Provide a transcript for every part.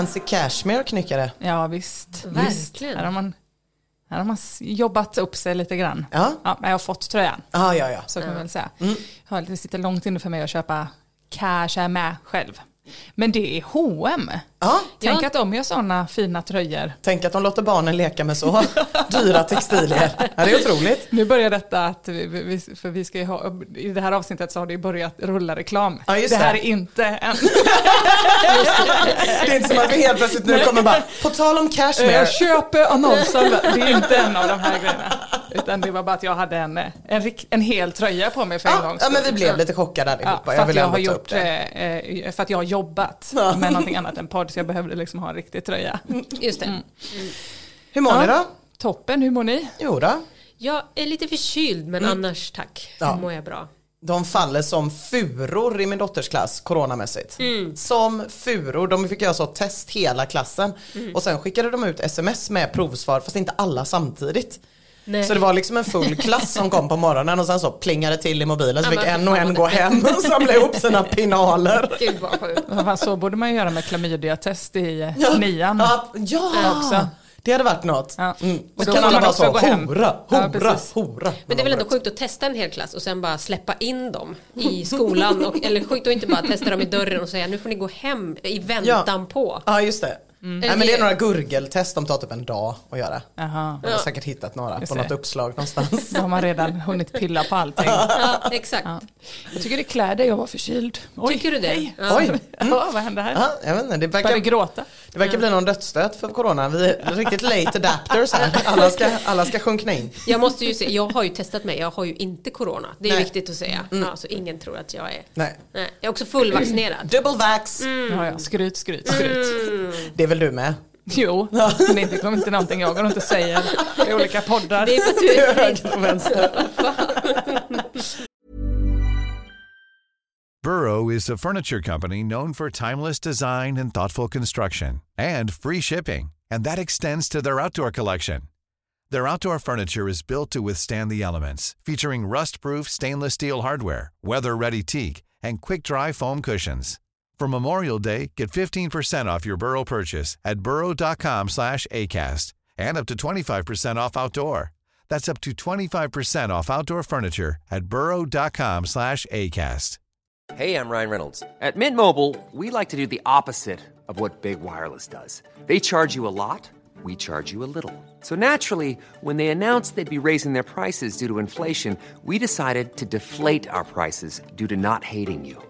Fancy cashmere knyckare. Ja visst. Verkligen. Här har man, här har man jobbat upp sig lite grann. Ja. Ja, jag har fått tröjan. Ah, ja, ja. Så kan man väl säga. Mm. Jag har- Det sitter långt inne för mig att köpa cash med själv. Men det är H&M. Ja, Tänk Ja. att de gör sådana fina tröjor. tänk att de låter barnen leka med så dyra textilier. Ja, det är otroligt. Nu börjar detta att, vi, vi, för vi ska ju ha, i det här avsnittet så har det börjat rulla reklam. Ja, just det här det. är inte en, Det är inte som att vi helt plötsligt nu kommer bara, på tal om cashmere. jag köper annonsen, det är inte en av de här grejerna. Utan det var bara att jag hade en, en, en hel tröja på mig för en Ja, gångs ja, men vi blev lite chockade Ja, allihopa. för, jag att jag har gjort, det. eh, eh, för att jag har jobbat Ja. med någonting annat än podd så jag behövde liksom ha en riktig tröja. Just det. Mm. Hur mår ni Ja. då? Toppen, hur mår ni? Jo då. Jag är lite förkyld men annars tack. Ja. mår jag bra. De faller som furor i min dotters klass coronamässigt. Mm. Som furor. De fick göra så test hela klassen. Mm. Och sen skickade de ut sms med provsvar fast inte alla samtidigt. Nej. Så det var liksom en full klass som kom på morgonen och sen så plingade det till i mobilen så Ja, fick en och en gå hem och samla ihop sina pinaler. Gud vad sjukt. Så borde man ju göra med klamydia-test i eh, Ja, nian. Ja, ja. också. det hade varit något. Ja. Mm. Och så kan alla man bara så, gå hem. hora, Ja, hora, precis. hora. Men det är väl ändå sjukt att testa en hel klass och sen bara släppa in dem i skolan. Och, eller sjukt att inte bara testa dem i dörren och säga nu får ni gå hem i väntan på. Ja just det. Mm. Nej, men det är några gurgeltest de tar typ en dag att göra. Jaha. Jag har säkert hittat några på det. något uppslag någonstans. Då har man redan hunnit pilla på allting. Ja, exakt. Ja. Jag tycker det klär dig att vara förkyld. Oj, Tycker du det? hej. Ja. Oj, Ja, vad hände här? ja, jag vet inte, det Började verkar, gråta. det verkar bli någon dödsstöt för corona. Vi är riktigt late adapters här. Alla ska, alla ska sjunkna in. Jag måste ju säga, jag har ju testat mig, jag har ju inte corona. Det är Nej. viktigt att säga. Ja, så ingen tror att jag är... Nej. Nej, jag är också fullvaccinerad. Double vax. Ja, ja. Skryt, skryt, skryt. Det är väl du med? Jo, men det är inte, kommer inte någonting jag går och säger i olika poddar. Det är för att du Höger och vänster. Burrow is a furniture company known for timeless design and thoughtful construction and free shipping, and that extends to their outdoor collection. Their outdoor furniture is built to withstand the elements, featuring rust-proof stainless steel hardware, weather-ready teak, and quick-dry foam cushions. For Memorial Day, get 15% off your Burrow purchase at burrow.com slash ACAST and up to 25% off outdoor. That's up to 25% off outdoor furniture at burrow.com slash ACAST. Hey, I'm Ryan Reynolds. At Mint Mobile, we like to do the opposite of what Big Wireless does. They charge you a lot, we charge you a little. So naturally, when they announced they'd be raising their prices due to inflation, we decided to deflate our prices due to not hating you.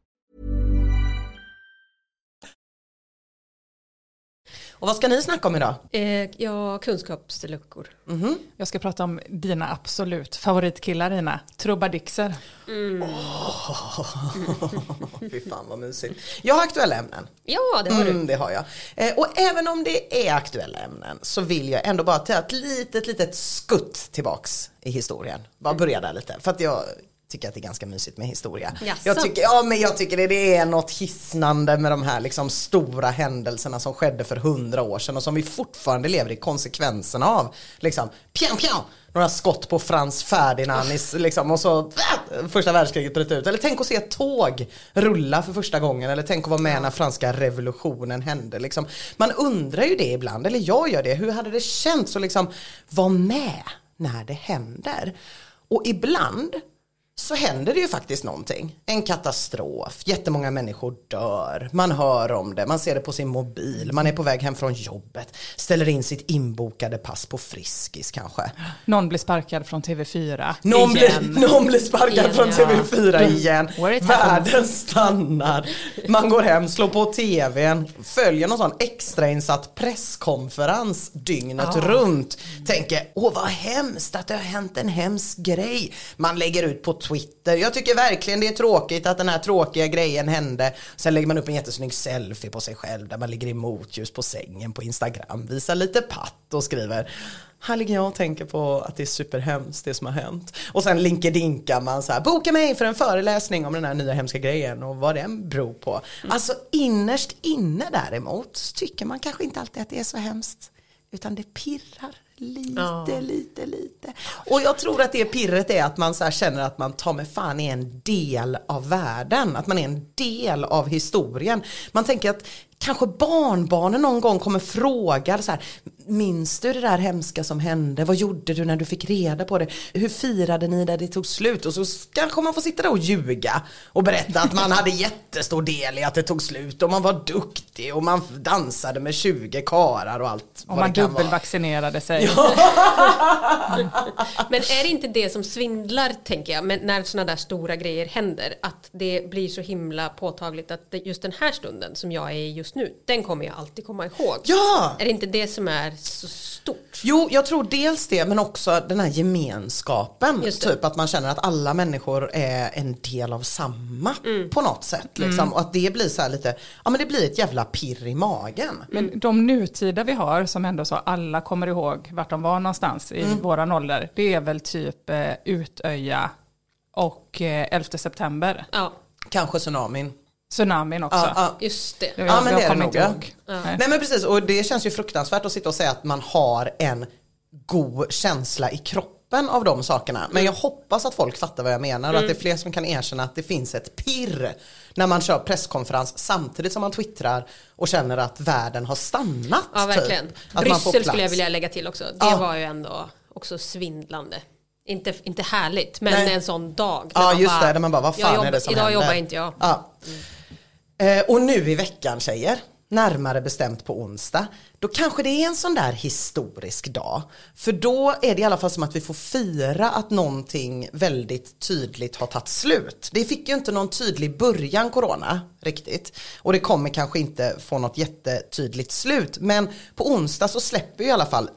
Och vad ska ni snacka om idag? Eh, ja, kunskapsluckor. Jag ska prata om dina absolut favoritkillar Ina, trubbadixer. Fy fan vad mysigt. Jag har aktuella ämnen. Ja, det har Mm, du. det har jag. Eh, och även om det är aktuella ämnen så vill jag ändå bara ta ett litet, litet skutt tillbaks i historien. Bara börja där lite. För att jag tycker att det är ganska mysigt med historia. Jaså? Jag tycker, ja men jag tycker det, det är något hisnande med de här liksom stora händelserna som skedde för hundra år sedan och som vi fortfarande lever i konsekvenserna av. Liksom, pjam, pjam, några skott på Frans Ferdinand i- liksom, och så äh, första världskriget bröt ut. Eller tänk att se ett tåg rulla för första gången eller tänk att vara med när franska revolutionen hände. Liksom. Man undrar ju det ibland, eller jag gör det, hur hade det känts att liksom vara med när det händer? Och ibland så händer det ju faktiskt någonting. En katastrof, jättemånga människor dör, man hör om det, man ser det på sin mobil, man är på väg hem från jobbet, ställer in sitt inbokade pass på Friskis kanske. Någon blir sparkad från TV4 Någon igen. blir, någon blir sparkad Igen, från ja. TV4 igen. Where it Världen stannar. Man går hem, slår på TVn, följer någon sån extrainsatt presskonferens dygnet runt. Tänker, åh vad hemskt att det har hänt en hemsk grej. Man lägger ut på Twitter. Jag tycker verkligen det är tråkigt att den här tråkiga grejen hände. Sen lägger man upp en jättesnygg selfie på sig själv där man ligger i motljus på sängen på Instagram. Visar lite patt och skriver här ligger jag och tänker på att det är superhemskt det som har hänt. Och sen linkedinkar man så här, boka mig för en föreläsning om den här nya hemska grejen och vad den beror på. Alltså innerst inne däremot så tycker man kanske inte alltid att det är så hemskt. Utan det pirrar lite, Ja. lite, lite. Och jag tror att det pirret är att man så känner att man tar med fan är en del av världen. Att man är en del av historien. Man tänker att kanske barnbarnen någon gång kommer fråga så här, minns du det där hemska som hände? Vad gjorde du när du fick reda på det? Hur firade ni när det tog slut? Och så kanske man får sitta där och ljuga och berätta att man hade jättestor del i att det tog slut och man var duktig och man dansade med 20 karar och allt Om vad man dubbelvaccinerade sig. Men är det inte det som svindlar, tänker jag, men när sådana där stora grejer händer, att det blir så himla påtagligt att just den här stunden som jag är i just nu, den kommer jag alltid komma ihåg. Ja! Är det inte det som är så stort? Jo, jag tror dels det men också den här gemenskapen. Just. Typ att man känner att alla människor är en del av samma Mm. på något sätt. Liksom. Och att det blir så här lite, ja men det blir ett jävla pirr i magen. Men de nutida vi har som ändå så alla kommer ihåg vart de var någonstans i Mm. våran ålder. Det är väl typ eh, Utöja och eh, 11 september. Ja, Kanske tsunamin. Tsunamin också. Ja, ja. just det. Jag, Ja, men jag det är det kommer nog, ja. Nej. Nej men precis och det känns ju fruktansvärt att sitta och säga att man har en god känsla i kroppen av de sakerna. Men jag hoppas att folk fattar vad jag menar och att det är fler som kan erkänna att det finns ett pirr när man kör presskonferens samtidigt som man twittrar och känner att världen har stannat. Ja, verkligen. Typ. Att man får Bryssel skulle jag vilja lägga till också. Det Ja. var ju ändå också svindlande. Inte, inte härligt, men Nej. en sån dag. Ja just det, där man bara vad fan jobbar, är det som Idag händer? jobbar inte jag. Ja. Eh, och nu i veckan tjejer, närmare bestämt på onsdag, då kanske det är en sån där historisk dag. För då är det i alla fall som att vi får fira att någonting väldigt tydligt har tagit slut. Det fick ju inte någon tydlig början corona riktigt. Och det kommer kanske inte få något jättetydligt slut. Men på onsdag så släpper ju i alla fall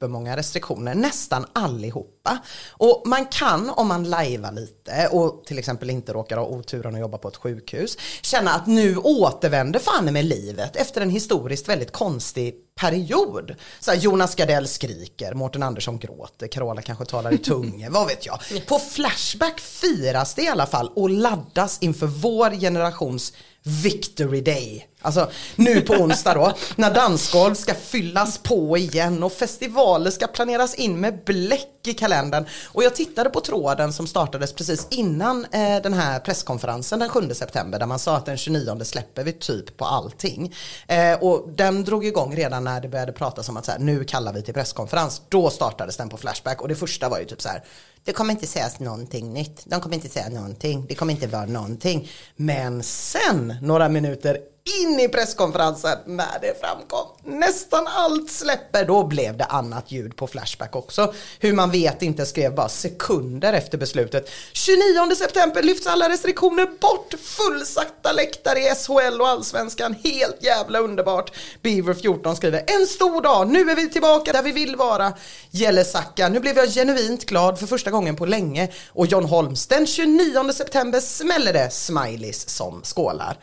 supermånga restriktioner, nästan allihopa. Och man kan om man lajvar lite och till exempel inte råkar ha oturen att jobba på ett sjukhus, känna att nu återvänder fan med livet efter en historiskt väldigt konstig period. Så här, Jonas Gardell skriker, Mårten Andersson gråter, Carola kanske talar i tunga, vad vet jag. På Flashback firas det i alla fall och laddas inför vår generations Victory Day. Alltså nu på onsdag då, när dansgolv ska fyllas på igen och festivaler ska planeras in med bläck i kalendern. Och jag tittade på tråden som startades precis innan eh, den här presskonferensen den 7 september där man sa att den 29 släpper vi typ på allting. Eh, och den drog igång redan när det började pratas om att så här, nu kallar vi till presskonferens. Då startades den på Flashback och det första var ju typ så här det kommer inte sägas någonting nytt. De kommer inte säga någonting. Det kommer inte vara någonting. Men sen, några minuter in i presskonferensen, när det framkom, nästan allt släpper, då blev det annat ljud på Flashback också. Hur man vet inte skrev bara sekunder efter beslutet. 29 september lyfts alla restriktioner bort. Fullsatta läktare i SHL och Allsvenskan. Helt jävla underbart. Beaver 14 skriver, en stor dag, nu är vi tillbaka där vi vill vara. Gäller Sacka, nu blev jag genuint glad för första gången på länge. Och John Holms, den 29 september smäller det smileys som skålar.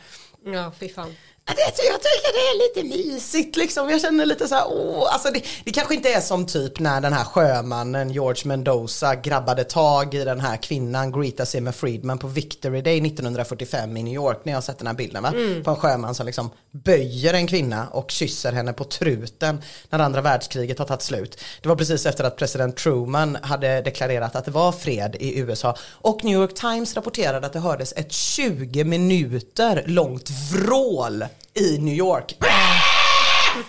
Ja, fy fan. Jag, tycker det är lite mysigt liksom. Jag känner lite så här, åh, alltså det, det kanske inte är som typ när den här sjömannen George Mendoza grabbade tag i den här kvinnan Greta Zimmer Friedman på Victory Day 1945 i New York. När jag har sett den här bilden va? På en sjöman som liksom böjer en kvinna och kysser henne på truten när andra världskriget har tagit slut. Det var precis efter att president Truman hade deklarerat att det var fred i USA. Och New York Times rapporterade att det hördes ett 20 minuter långt vrål i New York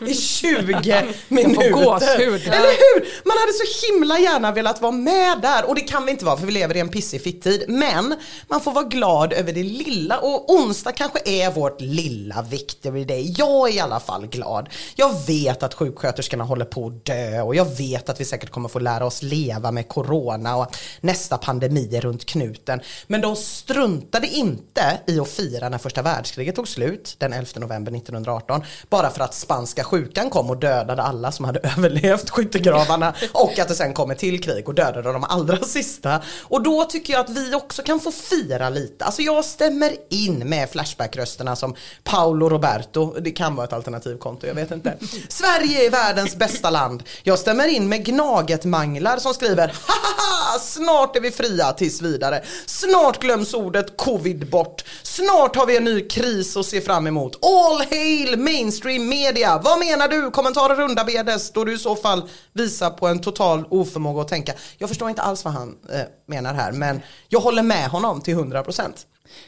i 20 minuter. gåshud. Eller hur? Man hade så himla gärna velat vara med där och det kan vi inte vara för vi lever i en pissig fittid. Men man får vara glad över det lilla och onsdag kanske är vårt lilla victory day. Jag är i alla fall glad. Jag vet att sjuksköterskorna håller på att dö och jag vet att vi säkert kommer få lära oss leva med corona och nästa pandemi är runt knuten. Men de struntade inte i att fira när första världskriget tog slut den 11 november 1918 bara för att spanska sjukan kom och dödade alla som hade överlevt skyttegravarna och att det sen kom ett till krig och dödade de allra sista. Och då tycker jag att vi också kan få fira lite. Alltså jag stämmer in med Flashback-rösterna som Paolo Roberto, det kan vara ett alternativkonto, jag vet inte. Sverige är världens bästa land. Jag stämmer in med Gnaget-manglar som skriver Haha, snart är vi fria tills vidare. Snart glöms ordet covid bort. Snart har vi en ny kris att se fram emot. All hail mainstream media. Vad menar du? Kommentarer runda bedes då du i så fall visar på en total oförmåga att tänka. Jag förstår inte alls vad han eh, menar här men jag håller med honom till 100%.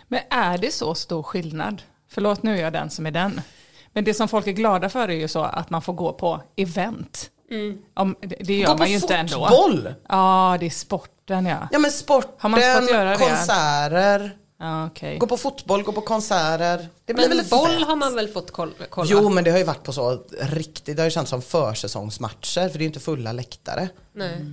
Men är det så stor skillnad? Förlåt, nu är jag den som är den. Men det som folk är glada för är ju så att man får gå på event. Om, det, gör Gå på man ju inte ändå. fotboll! Ja, det är sporten ja. Ja men Har man inte sporten, fått göra det? konserter, okej. gå på fotboll, gå på konserter. Det blir Men väl boll fett. har man väl fått koll- kolla? Jo men det har ju varit på så riktigt, det har ju känts som försäsongsmatcher för det är ju inte fulla läktare. Nej.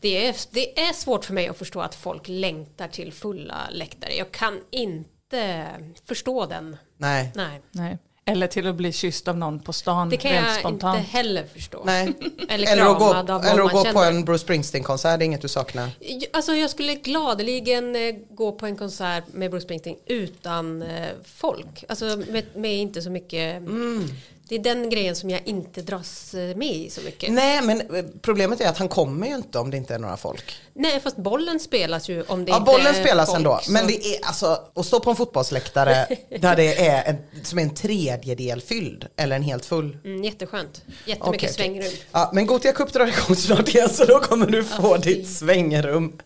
Det, är, det är svårt för mig att förstå att folk längtar till fulla läktare. Jag kan inte förstå den. Nej. Nej. Nej. Eller till att bli kysst av någon på stan Det kan rent jag spontant. inte heller förstå. Nej. Eller Eller att gå, eller att gå på en Bruce Springsteen-konsert, det är inget du saknar. Alltså jag skulle gladeligen eh, gå på en konsert med Bruce Springsteen utan eh, folk. Alltså med, med inte så mycket. Mm. Det är den grejen som jag inte dras eh, med i så mycket. Nej men eh, problemet är att han kommer ju inte om det inte är några folk. Nej fast bollen spelas ju om det Ja inte bollen är spelas folk, ändå, så- men det är alltså att stå på en fotbollsläktare där det är en, som är en tredjedel fylld eller en helt full. Mm, jätteskönt. Jättemycket okej. svängrum. Ja, men Gothia Cup drar igång snart igen så då kommer du få fy. ditt svängrum.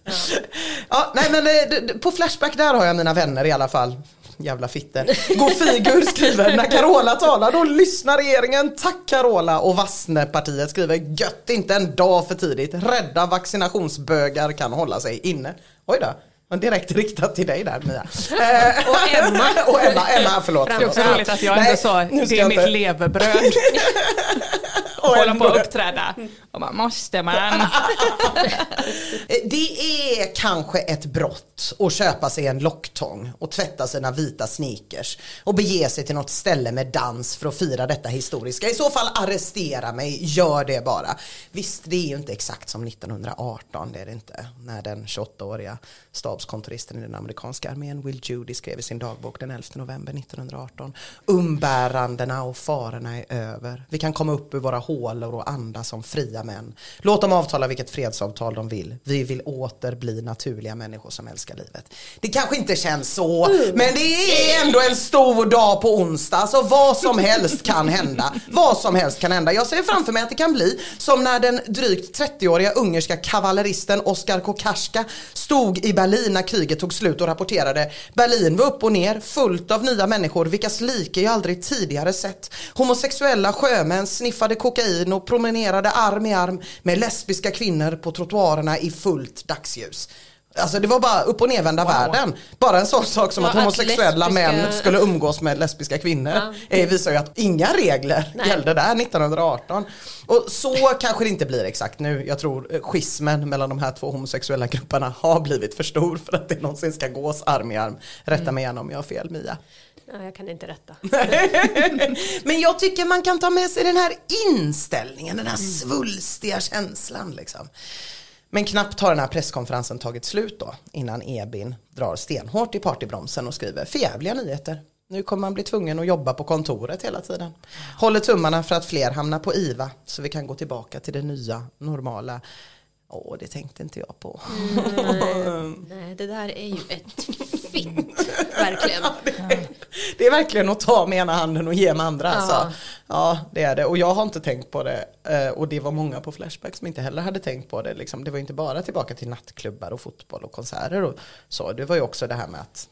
Ja. nej men eh, på Flashback där har jag mina vänner i alla fall. Jävla fitter. Gå figur skriver, när Carola talar då lyssnar regeringen. Tack Carola. Och Vassnepartiet skriver, gött inte en dag för tidigt. Rädda vaccinationsbögar kan hålla sig inne. Oj då. var direkt riktat till dig där Mia. Och Emma. och Emma, Emma förlåt. Det är också roligt att jag Nej, ändå sa, det är mitt levebröd. Hålla på att uppträda. Och man måste man. Det är kanske ett brott att köpa sig en locktång och tvätta sina vita sneakers och bege sig till något ställe med dans för att fira detta historiska. I så fall arrestera mig, gör det bara. Visst, det är ju inte exakt som 1918, det är det inte. När den 28-åriga stabskontoristen i den amerikanska armén Will Judy skrev i sin dagbok den 11 november 1918. Umbärandena och farorna är över. Vi kan komma upp ur våra hålor och andas som fria män. Låt dem avtala vilket fredsavtal de vill. Vi vill åter bli naturliga människor som älskar livet. Det kanske inte känns så, men det är ändå en stor dag på onsdag. Så vad som helst kan hända. Vad som helst kan hända. Jag ser framför mig att det kan bli som när den drygt 30-åriga ungerska kavalleristen Oskar Kokarska stod i Berlin när kriget tog slut och rapporterade Berlin var upp och ner, fullt av nya människor vilkas like jag aldrig tidigare sett. Homosexuella sjömän sniffade kokain och promenerade arm i arm med lesbiska kvinnor på trottoarerna i fullt dagsljus. Alltså det var bara upp och nervända världen. Bara en sån sak som Ja, att att homosexuella lesbiska- män skulle umgås med lesbiska kvinnor Ja. eh, visar ju att inga regler Nej. gällde där 1918. Och så kanske det inte blir exakt nu. Jag tror eh, schismen mellan de här två homosexuella grupperna har blivit för stor för att det någonsin ska gås arm i arm. Rätta mig igen om jag har fel Mia. Ja, jag kan inte rätta. Men jag tycker man kan ta med sig den här inställningen, den här svulstiga känslan liksom. Men knappt har den här presskonferensen tagit slut då innan Ebin drar stenhårt i partybromsen och skriver förjävliga nyheter. Nu kommer man bli tvungen att jobba på kontoret hela tiden. Håller tummarna för att fler hamnar på IVA så vi kan gå tillbaka till det nya normala. Åh, det tänkte inte jag på. Nej, det där är ju ett fitt. Verkligen. Det är verkligen att ta med ena handen och ge med andra. Ja. Alltså. Ja, det är det. Och jag har inte tänkt på det. Eh, Och det var många på Flashback som inte heller hade tänkt på det. Liksom, det var inte bara tillbaka till nattklubbar och fotboll och konserter och så. Det var ju också det här med att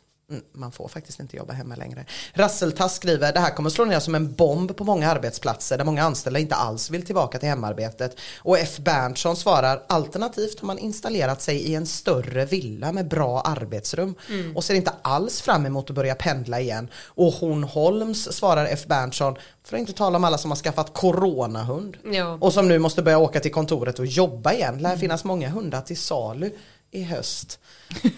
man får faktiskt inte jobba hemma längre. Rasseltass skriver, det här kommer slå ner som en bomb på många arbetsplatser där många anställda inte alls vill tillbaka till hemarbetet. Och F. Berntsson svarar, alternativt har man installerat sig i en större villa med bra arbetsrum och ser inte alls fram emot att börja pendla igen. Och hon Holms svarar F. Berntsson, för att inte tala om alla som har skaffat coronahund. Ja. Och som nu måste börja åka till kontoret och jobba igen. Lär finnas många hundar till salu i höst.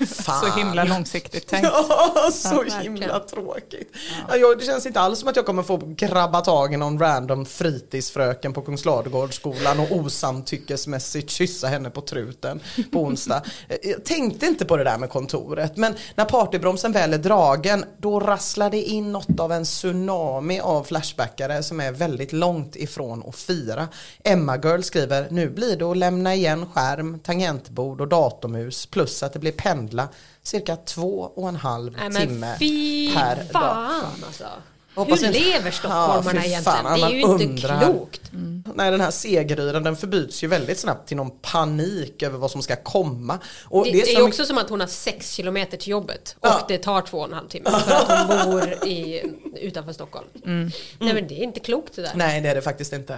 Fan. Så himla långsiktigt tänkt. Ja, så himla tråkigt. Ja. jag, det känns inte alls som att jag kommer få grabba tag i någon random fritidsfröken på Kungsladugårdsskolan och osamtyckesmässigt kyssa henne på truten på onsdag. Eh, Jag tänkte inte på det där med kontoret men när partybromsen väl är dragen då rasslar det in något av en tsunami av flashbackare som är väldigt långt ifrån att fira. Emma Girl skriver nu blir det att lämna igen skärm, tangentbord och datormus plus att det blir pendla cirka två och en halv Nej timme fy per dag. fan alltså. Hoppas Hur inte- lever stockholmarna Ja, egentligen? fan, det är ju inte undrar. klokt. Nej den här segeryran den förbyts ju väldigt snabbt till någon panik över vad som ska komma. Och Det, det, är ju också som att hon har sex kilometer till jobbet och Ja. det tar två och en halv timme för att hon bor i, utanför Stockholm. Nej men det är inte klokt det där. Nej det är det faktiskt inte.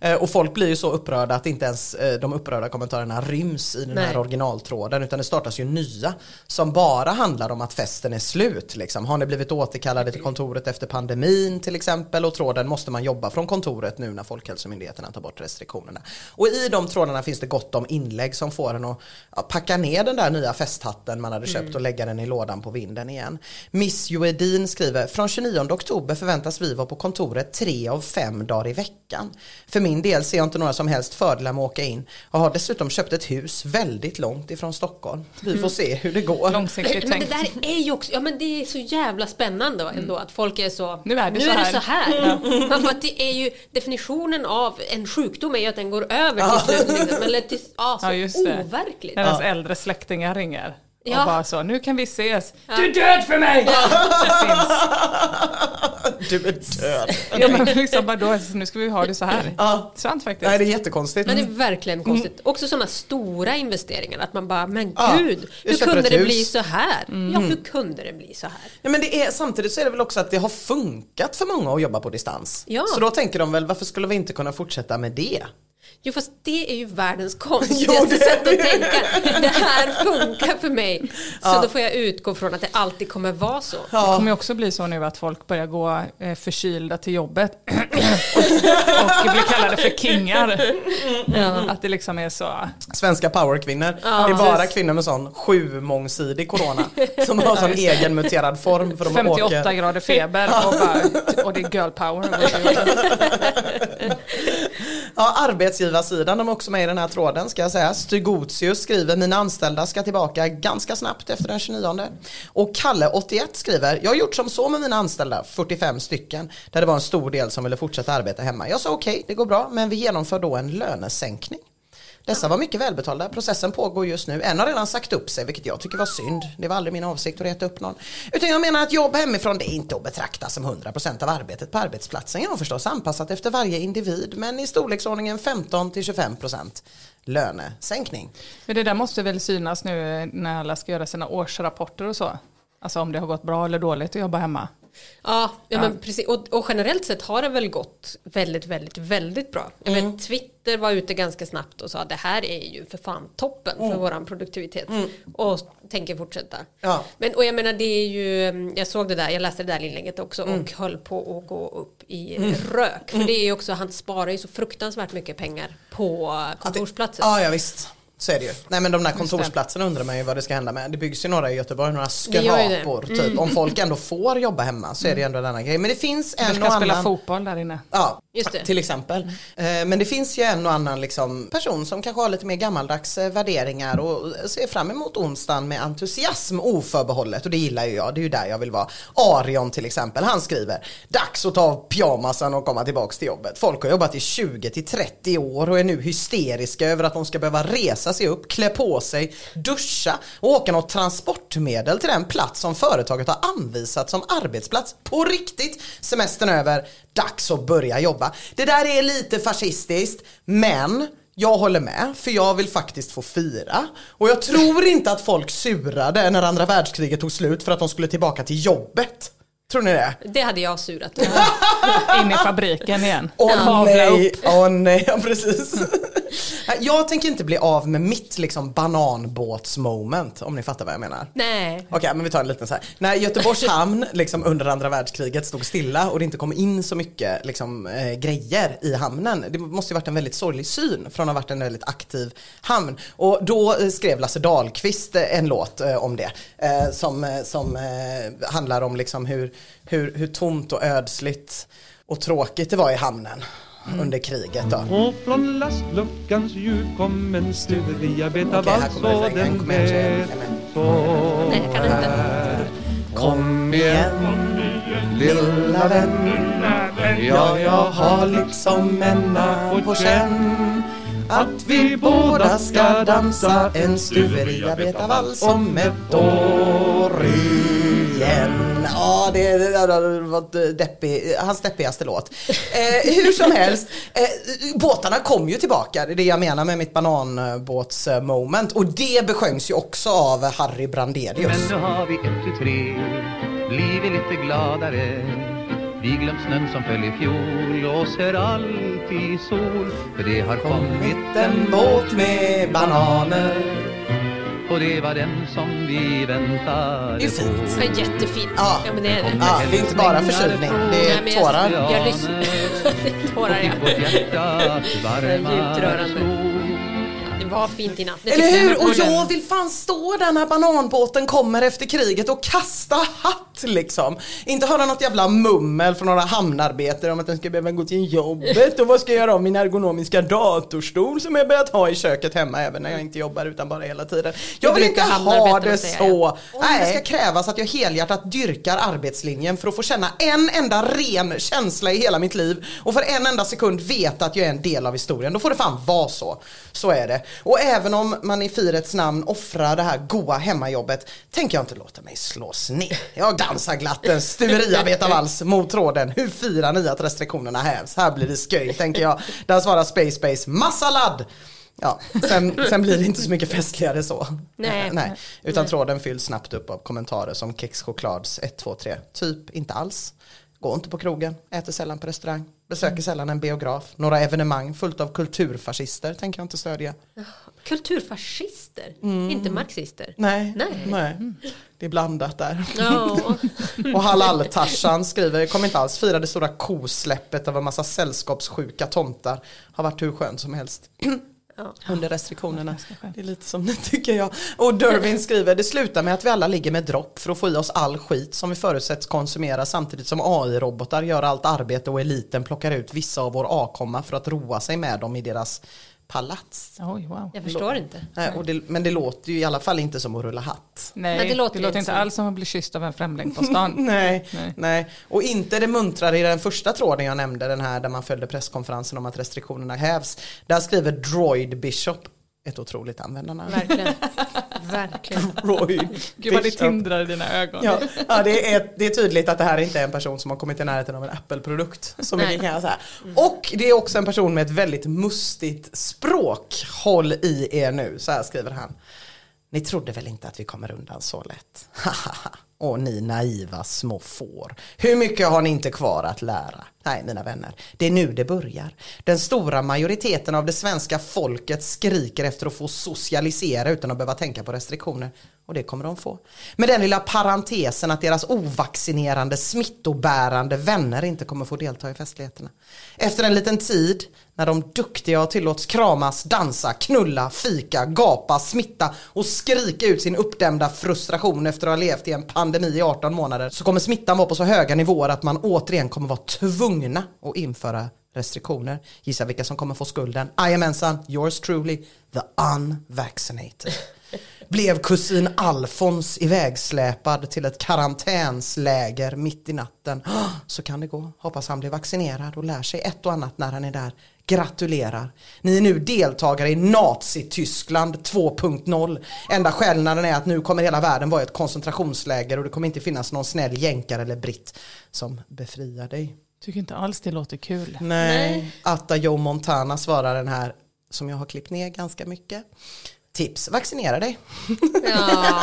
Eh, och folk blir ju så upprörda att inte ens eh, de upprörda kommentarerna ryms i den Nej. här originaltråden utan det startas ju nya som bara handlar om att festen är slut. Liksom. Har ni blivit återkallade till kontoret efter pandemin till exempel och tråden måste man jobba från kontoret nu när Folkhälsomyndigheterna tar bort restriktionerna. Och i de trådarna finns det gott om inlägg som får en att packa ner den där nya festhatten man hade köpt och lägga den i lådan på vinden igen. Miss Joedin skriver, från 29 oktober förväntas vi vara på kontoret tre av fem dagar i veckan. För min del ser jag inte några som helst fördelar med att åka in och har dessutom köpt ett hus väldigt långt ifrån Stockholm. Vi får se hur det går. Långsiktigt Men det tänkt. där är ju också, ja men det är så jävla spännande ändå att folk är så, Nu är det nu så är det här." så här. Man bara, det är ju, definitionen av en sjukdom är ju att den går över till slut. Liksom. Eller till, ja, så Ja, just det. overkligt. När ens äldre släktingar ringer. Ja. Och bara så, nu kan vi ses. Du är död för mig! Du är död. Ja, men liksom bara då, nu ska vi ha det så här. Ja. Sant faktiskt. Nej det är jättekonstigt. Men det är verkligen konstigt. Också sådana stora investeringar att man bara, men Ja, gud, hur kunde det hus. bli så här? Ja, hur kunde det bli så här? Ja, men det är, samtidigt så är det väl också att det har funkat för många att jobba på distans. Ja. Så då tänker de väl varför skulle vi inte kunna fortsätta med det? Jo fast det är ju världens konstigaste sätt att tänka. Det här funkar för mig. Så då får jag utgå från att det alltid kommer vara så. Det kommer också bli så nu att folk börjar gå eh, förkylda till jobbet och blir kallade för kingar. Att det liksom är så. Svenska powerkvinnor. det är bara kvinnor med sån sju mångsidig corona. Som har sån egen muterad form. För de 58 åker. grader feber och, bara, och det är girl power. Ja, arbetsgivarsidan de är också med i den här tråden ska jag säga. Stygotius skriver mina anställda ska tillbaka ganska snabbt efter den 29. Och Kalle 81 skriver jag har gjort som så med mina anställda, 45 stycken, där det var en stor del som ville fortsätta arbeta hemma. Jag sa okej, det går bra, men vi genomför då en lönesänkning. Dessa var mycket välbetalda, processen pågår just nu. En har redan sagt upp sig, vilket jag tycker var synd. Det var aldrig min avsikt att reta upp någon. Utan jag menar att jobb hemifrån, det är inte att betrakta som 100% av arbetet på arbetsplatsen. Jag har förstås anpassat efter varje individ, men i storleksordningen 15-25% lönesänkning. Men det där måste väl synas nu när alla ska göra sina årsrapporter och så. Alltså om det har gått bra eller dåligt att jobba hemma. Ja, ja, men precis. Och, och generellt sett har det väl gått väldigt, väldigt, väldigt bra. Jag vet, Twitter var ute ganska snabbt och sa att det här är ju för fan toppen för våran produktivitet. Och tänker fortsätta. Ja. Men, och jag menar det är ju, jag såg det där, jag läste det där inlägget också och höll på att gå upp i rök. För det är ju också, han sparar ju så fruktansvärt mycket pengar på kontorsplatser. Ja, ja visst. Så är det ju. Nej men de där kontorsplatserna undrar man ju vad det ska hända med. Det byggs ju några i Göteborg, några skrapor typ. Om folk ändå får jobba hemma så är det ju ändå en annan grej. Men det finns Du en ska och spela annan. fotboll där inne. Ja, Just det. till exempel. Eh, Men det finns ju en och annan liksom person som kanske har lite mer gammaldags eh, värderingar och ser fram emot onsdagen med entusiasm oförbehållet och det gillar ju jag, det är ju där jag vill vara. Arion till exempel, han skriver Dags att ta av pyjamasen och komma tillbaks till jobbet. Folk har jobbat i 20 till 30 år och är nu hysteriska över att de ska behöva resa sig upp, klä på sig, duscha och åka något transportmedel till den plats som företaget har anvisat som arbetsplats. På riktigt! Semestern över, dags att börja jobba. Det där är lite fascistiskt, men Jag håller med, för jag vill faktiskt få fira. Och jag tror inte att folk surade när andra världskriget tog slut för att de skulle tillbaka till jobbet. Tror ni det? Det hade jag surat. In i fabriken igen. Åh Kavla nej, åh nej, ja, precis. Jag tänker inte bli av med mitt liksom bananbåtsmoment, om ni fattar vad jag menar. Nej. Okej, men vi tar en liten så här. När Göteborgs hamn liksom under andra världskriget stod stilla och det inte kom in så mycket liksom, eh, grejer i hamnen. Det måste ju varit en väldigt sorglig syn från att ha varit en väldigt aktiv hamn. Och då eh, skrev Lasse Dahlqvist eh, en låt eh, om det. Eh, som eh, som handlar om liksom hur, hur, hur tomt och ödsligt och tråkigt det var i hamnen under kriget då. Och från lastluckans djup kom en Okej, här kommer och den Kom igen, tjejer. lät så Nej, jag kan inte. här. Kom igen, lilla vän. Ja, jag har liksom männa på känn. Att vi båda ska dansa en stuveriarbetarvals om ett år igen. Ja, det är- det har varit deppig, hans deppigaste låt. Eh, hur som helst, eh, båtarna kom ju tillbaka. Det är det jag menar med mitt bananbåtsmoment. Och det besjöngs ju också av Harry Brandelius. Men nu har vi ett till tre blivit lite gladare Vi glömt snön som föll i fjol och ser alltid sol För det har kommit En båt med bananer. Och det var den som vi väntade Det är fint. på Det är jättefint. Ja. Ja, men det är det. Ja, det är inte bara förkylning, det Nej, är men jag- tårar. Jag lyssnar. Tårar ja. Vårt hjärta Det är djupt rörande. Var fint i natt. Eller hur? Och jag vill fan stå där när bananbåten kommer efter kriget och kasta hatt liksom. Inte höra något jävla mummel från några hamnarbetare om att den ska behöva gå till jobbet och vad ska jag göra av min ergonomiska datorstol som jag börjat ha i köket hemma även när jag inte jobbar utan bara hela tiden. Jag vill inte ha det så. Nej, det ska krävas att jag helhjärtat dyrkar arbetslinjen för att få känna en enda ren känsla i hela mitt liv och för en enda sekund veta att jag är en del av historien. Då får det fan vara så. Så är det. Och även om man i firets namn offrar det här goa hemmajobbet tänker jag inte låta mig slås ner. Jag dansar glatt en stuveriarbetarvals mot tråden. Hur firar ni att restriktionerna hävs? Här blir det sköj tänker jag. Där svarar Space Space massa ladd. Ja, sen, sen blir det inte så mycket festligare så. Nej. Nej. Utan tråden fylls snabbt upp av kommentarer som kexchoklads 1, 2, 3. Typ inte alls. Går inte på krogen, äter sällan på restaurang, besöker sällan en biograf. Några evenemang fullt av kulturfascister tänker jag inte stödja. Kulturfascister, inte marxister. Nej, Nej. nej. Det är blandat där. Ja. Och Halal-Tarzan skriver, kommer inte alls fira det stora kosläppet av en massa sällskapssjuka tomtar. Har varit hur skönt som helst. Under restriktionerna. Det är lite som det tycker jag. Och Dervin skriver, det slutar med att vi alla ligger med dropp för att få i oss all skit som vi förutsätts konsumera samtidigt som AI-robotar gör allt arbete och eliten plockar ut vissa av vår avkomma för att roa sig med dem i deras palats. Oj, wow. Jag förstår inte. Nej, och det, men det låter ju i alla fall inte som att rulla hatt. Nej, Men det det låter, låter inte inte alls som att bli kysst av en främling på stan. Nej, Nej. nej, Och inte det muntrare i den första tråden jag nämnde, den här där man följde presskonferensen om att restriktionerna hävs. Där skriver Droid Bishop, ett otroligt användarnamn. Verkligen. Verkligen. Gud vad det tindrar i dina ögon. Ja, ja det, är, det är tydligt att det här inte är en person som har kommit i närheten av en Apple-produkt. Kan säga. Och det är också en person med ett väldigt mustigt språk. Håll i er nu, så här skriver han. Ni trodde väl inte att vi kommer undan så lätt? Och ni naiva små får. Hur mycket har ni inte kvar att lära? Nej, mina vänner, det är nu det börjar. Den stora majoriteten av det svenska folket skriker efter att få socialisera utan att behöva tänka på restriktioner. Och det kommer de få. Med den lilla parentesen att deras ovaccinerande, smittobärande vänner inte kommer få delta i festligheterna. Efter en liten tid, när de duktiga tillåts kramas, dansa, knulla, fika, gapa, smitta och skrika ut sin uppdämda frustration efter att ha levt i en pandemi i 18 månader, så kommer smittan vara på så höga nivåer att man återigen kommer vara tvungen tvungna att införa restriktioner. Gissa vilka som kommer få skulden? Jajamensan, yours truly, the unvaccinated. Blev kusin Alfons ivägsläpad till ett karantänsläger mitt i natten. Så kan det gå. Hoppas han blir vaccinerad och lär sig ett och annat när han är där. Gratulerar. Ni är nu deltagare i Nazityskland 2.0. Enda skillnaden är att nu kommer hela världen vara ett koncentrationsläger och det kommer inte finnas någon snäll jänkare eller britt som befriar dig. Tycker inte alls det låter kul. Nej. Atta Joe Montana svarar den här som jag har klippt ner ganska mycket. Tips, vaccinera dig. Ja,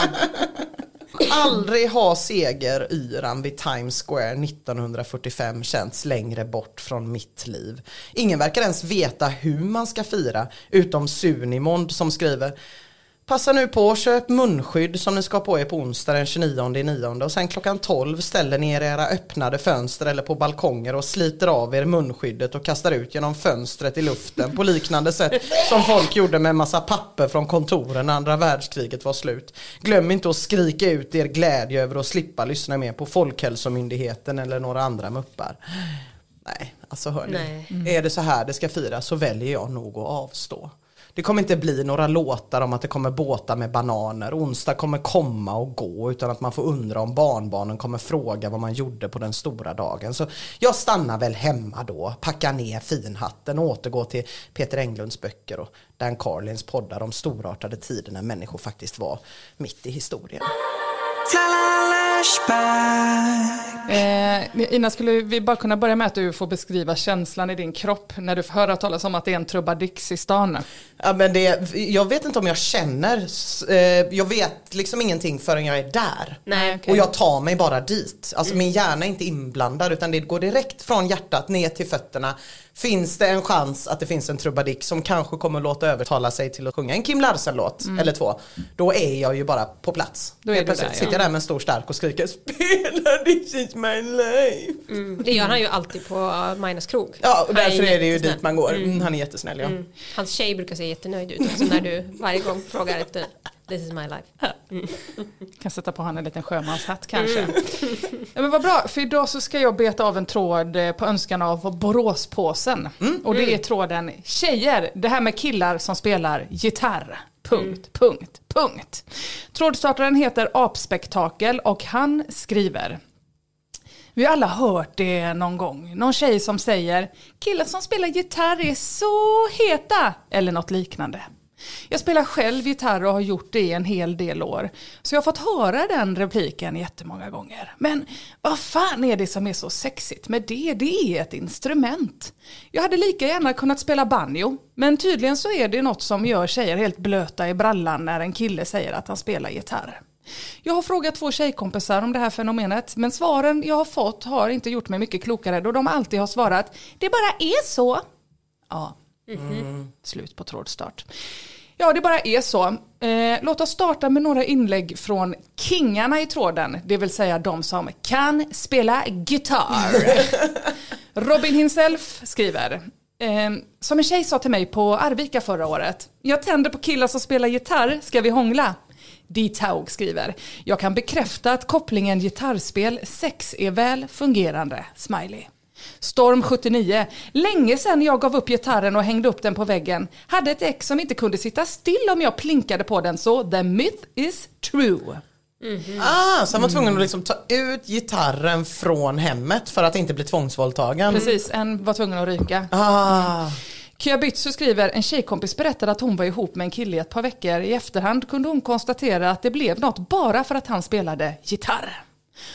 Aldrig har segeryran vid Times Square 1945 känts längre bort från mitt liv. Ingen verkar ens veta hur man ska fira, utom Sunimond som skriver Passa nu på att köp munskydd som ni ska på er på onsdag den 29 i nionde och sen klockan 12 ställer ni er i era öppnade fönster eller på balkonger och sliter av er munskyddet och kastar ut genom fönstret i luften på liknande sätt som folk gjorde med massa papper från kontoren när andra världskriget var slut. Glöm inte att skrika ut er glädje över att slippa lyssna mer på Folkhälsomyndigheten eller några andra muppar. Nej, alltså hörni, Nej. är det så här det ska firas så väljer jag nog att avstå. Det kommer inte bli några låtar om att det kommer båtar med bananer. Onsdag kommer komma och gå utan att man får undra om barnbarnen kommer fråga vad man gjorde på den stora dagen. Så jag stannar väl hemma då, packar ner finhatten och återgår till Peter Englunds böcker och Dan Carlins poddar om storartade tider när människor faktiskt var mitt i historien. Eh, Ina, skulle vi bara kunna börja med att du får beskriva känslan i din kropp när du får höra talas om att det är en trubadyx i stan? Ja, men det, jag vet inte om jag känner, eh, jag vet liksom ingenting förrän jag är där. Nej, okej. Och jag tar mig bara dit. Alltså min hjärna är inte inblandad utan det går direkt från hjärtat ner till fötterna. Finns det en chans att det finns en trubadik som kanske kommer låta övertala sig till att sjunga en Kim Larsen-låt eller två. Då är jag ju bara på plats. Då är Helt plötsligt där, ja. sitter jag där med en stor stark och skriker Spela this is my life. mm, det gör han ju alltid på uh, Minus krog. Ja och därför är det ju dit man går. Mm, han är jättesnäll ja. Mm. Hans tjej brukar se jättenöjd ut också när du varje gång frågar efter This is my life. Kan sätta på han en liten sjömanshatt kanske. Ja, men vad bra, för idag så ska jag beta av en tråd eh, på önskan av Boråspåsen. Och det är tråden Tjejer, det här med killar som spelar gitarr. Punkt, punkt, punkt. Trådstartaren heter Apspektakel och han skriver vi har alla hört det någon gång. Någon tjej som säger killar som spelar gitarr är så heta. Eller något liknande. Jag spelar själv gitarr och har gjort det i en hel del år. Så jag har fått höra den repliken jättemånga gånger. Men vad fan är det som är så sexigt med det? Det är ett instrument. Jag hade lika gärna kunnat spela banjo. Men tydligen så är det något som gör tjejer helt blöta i brallan när en kille säger att han spelar gitarr. Jag har frågat två tjejkompisar om det här fenomenet men svaren jag har fått har inte gjort mig mycket klokare då de alltid har svarat det bara är så. Ja, slut på trådstart. Ja, det bara är så. Eh, låt oss starta med några inlägg från kingarna i tråden, det vill säga de som kan spela gitarr. Robin himself skriver, eh, som en tjej sa till mig på Arvika förra året, jag tänder på killar som spelar gitarr, ska vi hångla? Ditaug skriver, jag kan bekräfta att kopplingen gitarrspel-sex är väl fungerande, smiley. Storm 79. Länge sedan jag gav upp gitarren och hängde upp den på väggen. Hade ett ex som inte kunde sitta still om jag plinkade på den så the myth is true. Ah, så han var tvungen att liksom ta ut gitarren från hemmet för att inte bli tvångsvåldtagen. Precis, en var tvungen att ryka. Ah. Kyabitsu skriver, en tjejkompis berättade att hon var ihop med en kille i ett par veckor. I efterhand kunde hon konstatera att det blev något bara för att han spelade gitarr.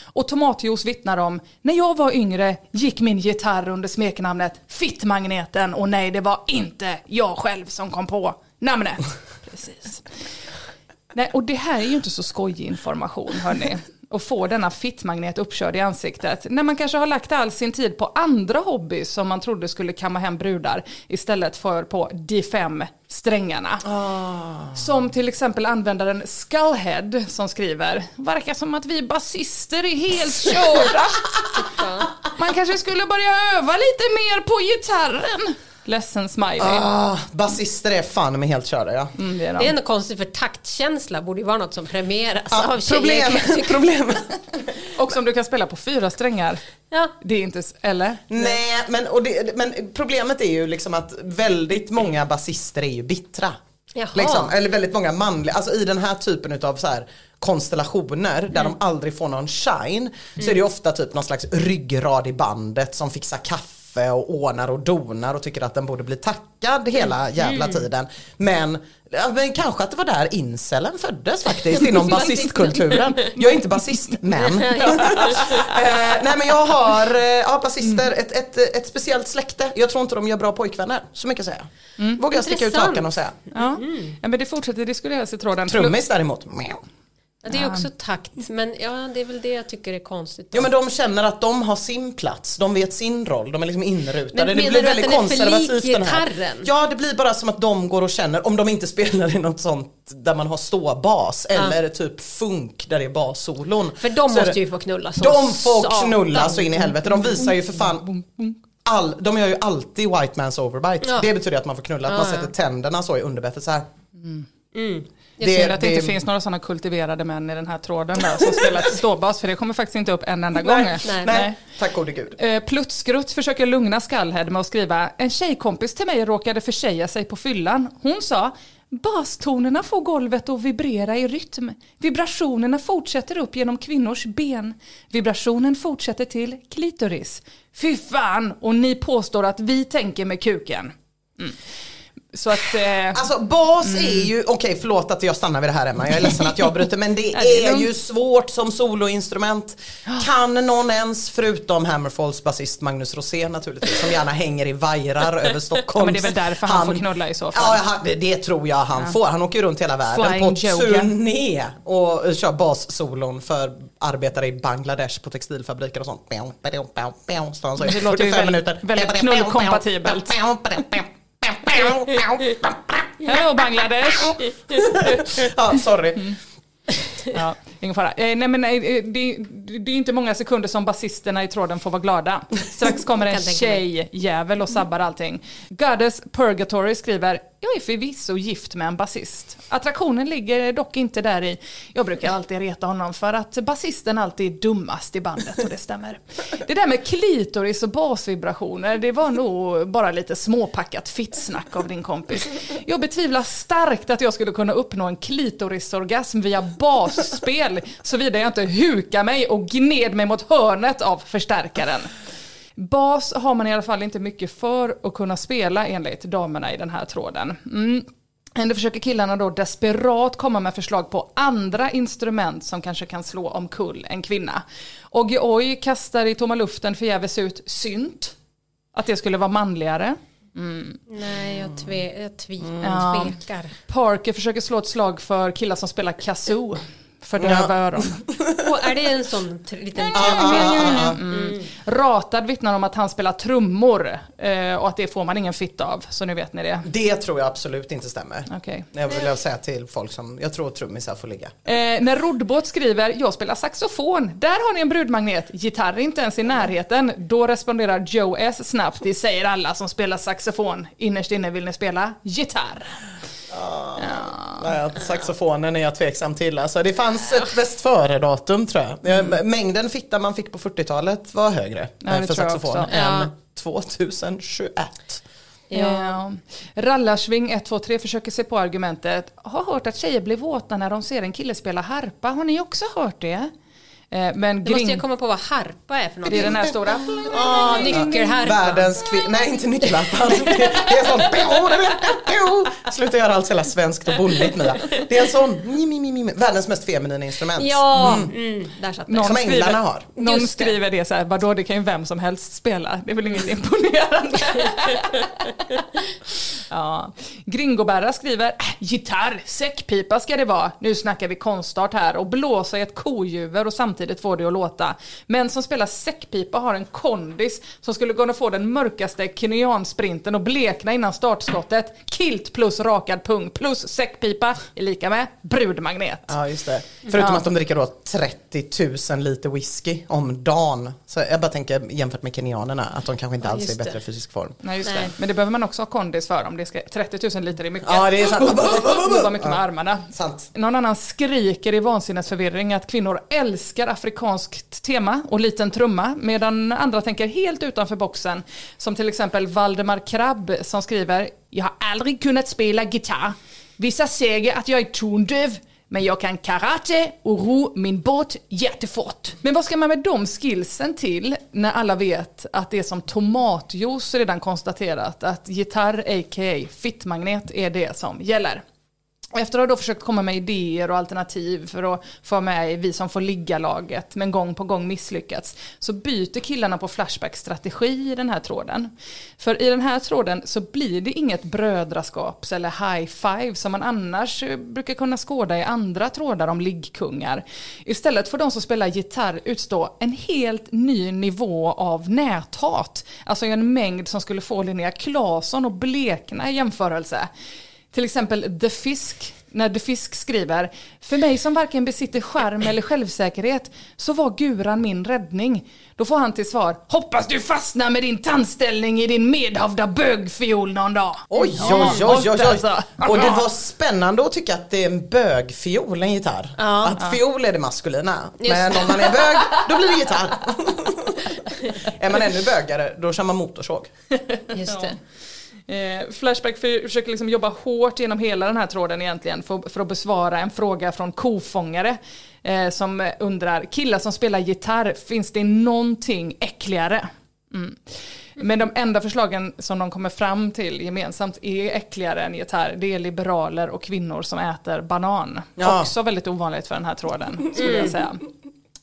Och Tomatjuice vittnar om, när jag var yngre gick min gitarr under smeknamnet Fittmagneten och nej det var inte jag själv som kom på namnet. Precis. Nej, och det här är ju inte så skojig information hörni. Och få denna fittmagnet uppkörd i ansiktet. När man kanske har lagt all sin tid på andra hobbys som man trodde skulle kamma hem brudar istället för på de fem strängarna. Som till exempel användaren Skullhead som skriver Verkar som att vi basister är helt körda. Man kanske skulle börja öva lite mer på gitarren. Ledsen smiley. Ah, basister är fan med helt körda ja. Mm, det är de. Det är ändå konstigt för taktkänsla borde ju vara något som premieras Ah, av tjejer. problem, tycka. problem. Och som du kan spela på fyra strängar. Ja. Det är inte, eller? Nej, men, och det, men problemet är ju liksom att väldigt många basister är ju bittra. Jaha. Liksom, eller väldigt många manliga, alltså i den här typen av så här konstellationer där Mm. de aldrig får någon shine så är det ju ofta typ någon slags ryggrad i bandet som fixar kaffe kaffe och ordnar och donar och tycker att den borde bli tackad hela jävla tiden. Men, men kanske att det var där incelen föddes faktiskt inom basistkulturen. Jag är inte basist men. eh, nej men jag har eh, ja, basister, ett, ett, ett speciellt släkte. Jag tror inte de gör bra pojkvänner. Så mycket säger jag. Vågar jag sticka ut hakan och säga. Ja. ja, men det fortsätter diskuteras i tråden. Trummis däremot. Meow. Ja, det är också takt, men ja, det är väl det jag tycker är konstigt. då. Jo men de känner att de har sin plats, de vet sin roll, de är liksom inrutade. Men det blir väldigt konservativt den här. Ja det blir bara som att de går och känner, om de inte spelar i något sånt där man har ståbas eller typ funk där det är bassolon. För de så måste det- ju få knulla som De får knulla så in i helvete, de visar ju för fan All, de gör ju alltid white man's overbite. Ja. Det betyder att man får knulla, att man Ja, ja. sätter tänderna så i underbettet så här. Jag ser att det, inte finns några sådana kultiverade män i den här tråden där som spelar ståbas för det kommer faktiskt inte upp en enda gång. nej. Nej, tack gode gud. Eh, Pluttskrutt försöker lugna Skallhead med att skriva En tjejkompis till mig råkade försäga sig på fyllan. Hon sa Bastonerna får golvet att vibrera i rytm. Vibrationerna fortsätter upp genom kvinnors ben. Vibrationen fortsätter till klitoris. Fy fan! Och ni påstår att vi tänker med kuken. Mm. Så att... Eh, Alltså bas Mm. är ju, okej förlåt att jag stannar vid det här Emma, jag är ledsen att jag bryter men det Ja, är ju svårt som soloinstrument. Kan någon ens, förutom Hammerfalls basist Magnus Rosén naturligtvis, som gärna hänger i vajrar över Stockholms Ja, men det är väl därför han får knulla i så fall. Ja, han, det, det tror jag han får. Han åker ju runt hela världen Flying på yoga. turné och eh, kör bassolon för arbetare i Bangladesh på textilfabriker och sånt. Han Det låter ju 45 väldigt- minuter. väldigt knullkompatibelt. Hello Bangladesh! Ja, sorry. Ja, ingen fara. Eh, nej, men, eh, det, det är inte många sekunder som basisterna i tråden får vara glada. Strax kommer en tjejjävel och sabbar allting. Goddess Purgatory skriver jag är förvisso gift med en basist. Attraktionen ligger dock inte där i. Jag brukar alltid reta honom för att basisten alltid är dummast i bandet och det stämmer. Det där med klitoris och basvibrationer, det var nog bara lite småpackat fittsnack av din kompis. Jag betvivlar starkt att jag skulle kunna uppnå en klitorisorgasm via basspel såvida jag inte hukar mig och gned mig mot hörnet av förstärkaren. Bas har man i alla fall inte mycket för att kunna spela enligt damerna i den här tråden. Mm. Ändå försöker killarna då desperat komma med förslag på andra instrument som kanske kan slå omkull en kvinna. Oggy Oy kastar i tomma luften förgäves ut synt. Att det skulle vara manligare. Nej, jag, tve, jag tvi, Ja. tvekar. Parker försöker slå ett slag för killar som spelar kazoo. För döva öron. Och är det en sån tr- liten Mm. Ratad vittnar om att han spelar trummor eh, och att det får man ingen fitt av. Så nu vet ni det. Det tror jag absolut inte stämmer. Okej. Jag vill säga till folk som, jag tror trummisar får ligga. Eh, när Roddbåt skriver “Jag spelar saxofon, där har ni en brudmagnet, gitarr är inte ens i närheten”. Då responderar Joe S snabbt “Det säger alla som spelar saxofon, innerst inne vill ni spela gitarr”. Nej, saxofonen är jag tveksam till. Alltså, det fanns ett bäst före-datum tror jag. Eh, Mängden fitta man fick på 40-talet var högre Ja, eh, för saxofon än Ja. 2021. Ja. Rallarsving 123 försöker se på argumentet. Har hört att tjejer blir våta när de ser en kille spela harpa. Har ni också hört det? Eh, Men Då måste jag komma på vad harpa är för något. Det är den här stora... Ah, nyckelharpa. Världens kvinna, nej inte nyckelharpan. Det är en sån, sluta göra allt så jävla svenskt och bonnigt Mia. Det är en sån, världens mest feminina instrument. Ja, mm, där satt det. Någon Som skriver, änglarna har. Någon Just det. skriver det så här, vadå det kan ju vem som helst spela. Det är väl inget imponerande. ja. Gringoberra skriver, äh, gitarr, säckpipa ska det vara. Nu snackar vi konstart här och blåsa i ett kojuver och samtidigt få det att låta. Men som spelar säckpipa har en kondis som skulle kunna få den mörkaste kenyansprinten och blekna innan startskottet. Kilt plus rakad pung plus säckpipa är lika med brudmagnet. Ja just det. Förutom Ja. att de dricker då 30 000 liter whisky om dagen. Så jag bara tänker jämfört med kenyanerna att de kanske inte alls är i bättre fysisk form. Nej just Nej. det. Men det behöver man också ha kondis för om det ska, 30 000 liter är mycket. Ja det är sant. Det var mycket med armarna. Sant. Någon annan skriker i vansinnesförvirring att kvinnor älskar afrikanskt tema och liten trumma medan andra tänker helt utanför boxen. Som till exempel Valdemar Krabb som skriver Jag har aldrig kunnat spela gitarr. Vissa säger att jag är tondöv Men jag kan karate och ro min båt jättefort. Men vad ska man med de skillsen till när alla vet att det är som tomatjuice redan konstaterat att gitarr a.k.a. fittmagnet är det som gäller. Och efter att ha då försökt komma med idéer och alternativ för att få med vi som får ligga-laget, men gång på gång misslyckats, så byter killarna på Flashback strategi i den här tråden. För i den här tråden så blir det inget brödraskaps eller high five som man annars eh, brukar kunna skåda i andra trådar om liggkungar. Istället får de som spelar gitarr utstå en helt ny nivå av näthat. Alltså en mängd som skulle få Linnea Claesson att blekna i jämförelse. Till exempel The Fisk, när The Fisk skriver För mig som varken besitter skärm eller självsäkerhet så var guran min räddning. Då får han till svar Hoppas du fastnar med din tandställning i din medhavda bögfiol någon dag. Oj, oj, oj, oj, oj. Och det var spännande att tycka att det är en bögfiol, en gitarr. Att fiol är det maskulina. Men om man är bög, då blir det gitarr. är man ännu bögare, då kör man motorsåg. Just det. Eh, Flashback för, försöker liksom jobba hårt genom hela den här tråden egentligen för, för att besvara en fråga från kofångare eh, som undrar, killar som spelar gitarr, finns det någonting äckligare? Mm. Men de enda förslagen som de kommer fram till gemensamt är äckligare än gitarr. Det är liberaler och kvinnor som äter banan. Ja. Också väldigt ovanligt för den här tråden, skulle jag säga.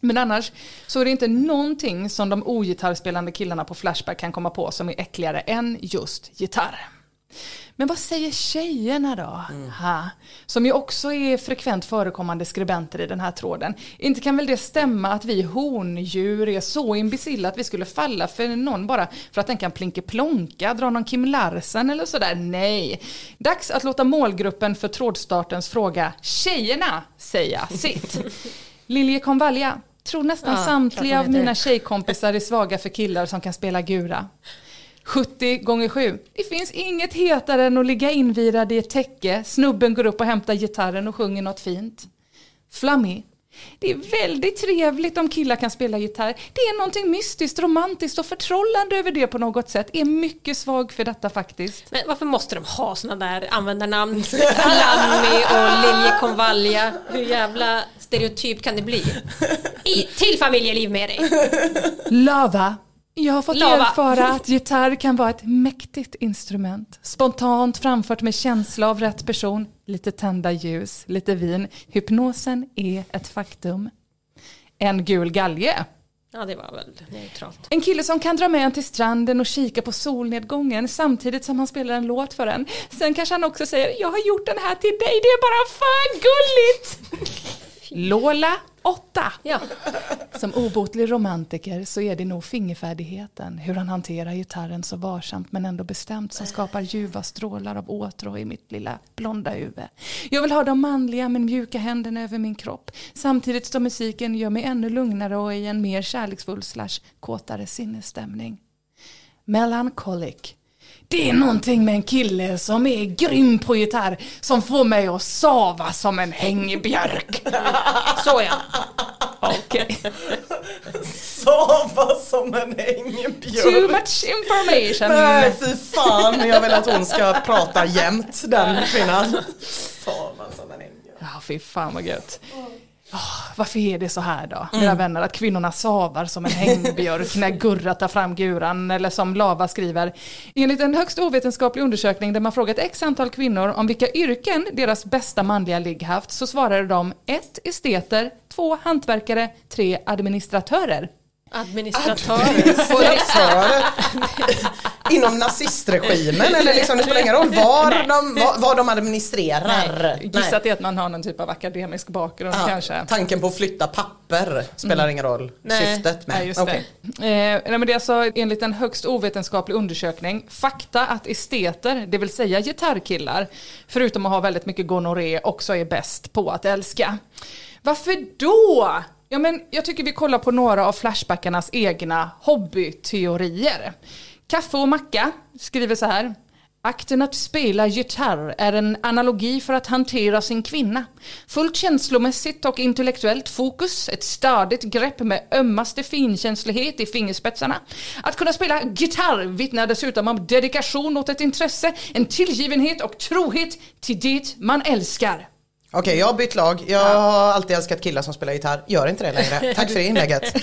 Men annars så är det inte någonting som de ogitarrspelande killarna på Flashback kan komma på som är äckligare än just gitarr. Men vad säger tjejerna då? Ha? Som ju också är frekvent förekommande skribenter i den här tråden. Inte kan väl det stämma att vi hondjur är så imbecilla att vi skulle falla för någon bara för att den kan plinka plonka, dra någon Kim Larsen eller sådär? Nej. Dags att låta målgruppen för trådstartens fråga Tjejerna säga sitt. Lilje Konvalja, tror nästan Ja, samtliga av mina tjejkompisar är svaga för killar som kan spela gura. 70 gånger 7. Det finns inget hetare än att ligga invirad i ett täcke. Snubben går upp och hämtar gitarren och sjunger något fint. Flammy. Det är väldigt trevligt om killar kan spela gitarr. Det är någonting mystiskt, romantiskt och förtrollande över det på något sätt. Är mycket svag för detta faktiskt. Men varför måste de ha såna där användarnamn? Flammy och Liljekonvalja. Hur jävla stereotyp kan det bli? I, till familjeliv med dig. Lava. Jag har fått Lava. erfara att gitarr kan vara ett mäktigt instrument. Spontant framfört med känsla av rätt person. Lite tända ljus, lite vin. Hypnosen är ett faktum. En gul galge. Ja, det var väl neutralt. En kille som kan dra med en till stranden och kika på solnedgången samtidigt som han spelar en låt för en. Sen kanske han också säger jag har gjort den här till dig, det är bara fan gulligt! Lola åtta. Ja. Som obotlig romantiker så är det nog fingerfärdigheten, hur han hanterar gitarren så varsamt men ändå bestämt som skapar ljuva strålar av åtrå i mitt lilla blonda huvud. Jag vill ha de manliga men mjuka händerna över min kropp samtidigt som musiken gör mig ännu lugnare och i en mer kärleksfull slash kåtare sinnesstämning. Melancholic. Det är någonting med en kille som är grym på gitarr som får mig att sava som en hängbjörk. Så ja. Okej. Sova som en Too hängbjörk. much information. Nej fy fan, jag vill att hon ska prata jämt den kvinnan. Sova som en hängbjörk. Ja, fy fan vad gött. Åh, varför är det så här då, mina vänner, att kvinnorna savar som en hängbjörk när Gurra tar fram guran, eller som Lava skriver. Enligt en högst ovetenskaplig undersökning där man frågat x antal kvinnor om vilka yrken deras bästa manliga ligg haft, så svarade de 1. Esteter, 2. Hantverkare, 3. Administratörer. Administratörer. Inom nazistregimen eller liksom det spelar ingen roll var de, var, var de administrerar. Gissa att det är att man har någon typ av akademisk bakgrund Ja, kanske. Tanken på att flytta papper spelar ingen roll. Syftet med. Nej, just Okej. det. Eh, nej, men det är alltså enligt en högst ovetenskaplig undersökning fakta att esteter, det vill säga gitarrkillar, förutom att ha väldigt mycket gonorré, också är bäst på att älska. Varför då? Ja, men jag tycker vi kollar på några av Flashbackarnas egna hobbyteorier. Kaffe och macka skriver så här. Akten att spela gitarr är en analogi för att hantera sin kvinna. Fullt känslomässigt och intellektuellt fokus, ett stadigt grepp med ömmaste finkänslighet i fingerspetsarna. Att kunna spela gitarr vittnar dessutom om dedikation åt ett intresse, en tillgivenhet och trohet till det man älskar. Okej, jag har bytt lag. Jag har alltid älskat killar som spelar gitarr. Gör inte det längre. Tack för det inlägget.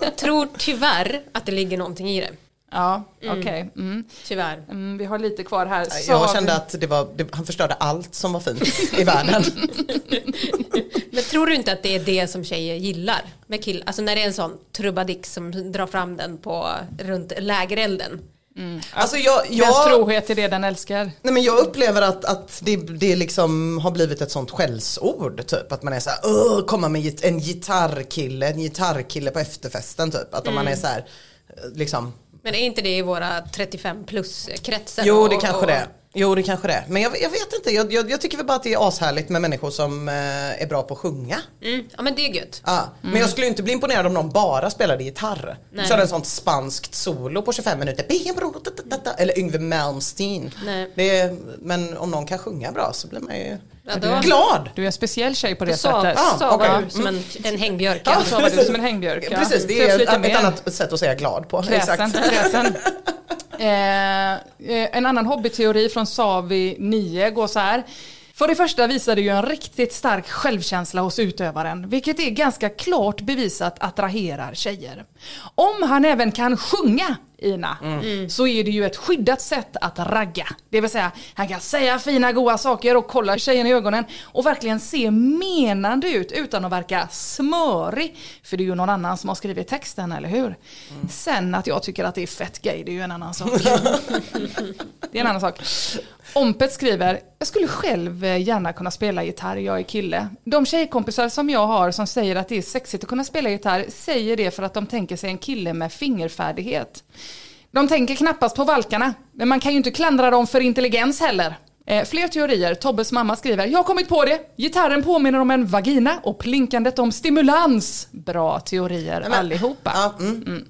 Jag tror tyvärr att det ligger någonting i det. Ja, okej. Mm. Tyvärr. Mm, vi har lite kvar här. Jag Sav- kände att det var, det, han förstörde allt som var fint i världen. Men tror du inte att det är det som tjejer gillar med kill? Alltså när det är en sån trubadik som drar fram den på runt lägerelden. Alltså jag, Dens jag, trohet är det den älskar. nej men jag upplever att, att det, det liksom har blivit ett sånt skällsord typ. Att man är såhär, åh, komma med en gitarrkille, en gitarrkille på efterfesten typ. Att om man är så här, liksom, Men är inte det i våra 35 plus kretsar? jo och- det kanske och- det är. Jo det kanske det är. Men jag, jag vet inte, jag, jag, jag tycker väl bara att det är ashärligt med människor som eh, är bra på att sjunga. Mm, ja men det är gött. Ja, Men jag skulle inte bli imponerad om någon bara spelade gitarr. Nej. Körde en sånt spanskt solo på 25 minuter. Eller Yngwie Malmsteen. Nej. Det är, men om någon kan sjunga bra så blir man ju Ja, då- glad. Du är en speciell tjej på det Sa, sättet. Ja, savar okej. du som en, en hängbjörk. Ja. Ja. Så du som en hängbjörk. Ja. Precis, det är ett, ett annat sätt att säga glad på. Kräsen, Exakt. kräsen. Eh, eh, en annan hobbyteori från Savi 9 går så här. För det första visar det ju en riktigt stark självkänsla hos utövaren, vilket är ganska klart bevisat attraherar tjejer. Om han även kan sjunga, Ina, så är det ju ett skyddat sätt att ragga. Det vill säga, han kan säga fina goa saker och kolla tjejen i ögonen och verkligen se menande ut utan att verka smörig. För det är ju någon annan som har skrivit texten, eller hur? Sen att jag tycker att det är fett gay, det är ju en annan sak. det är en annan sak. Ompet skriver, jag skulle själv eh, gärna kunna spela gitarr, jag är kille. De tjejkompisar som jag har som säger att det är sexigt att kunna spela gitarr säger det för att de tänker sig en kille med fingerfärdighet. De tänker knappast på valkarna, men man kan ju inte klandra dem för intelligens heller. Eh, fler teorier. Tobbes mamma skriver, jag har kommit på det. Gitarren påminner om en vagina och plinkandet om stimulans. Bra teorier allihopa. Ja, mm.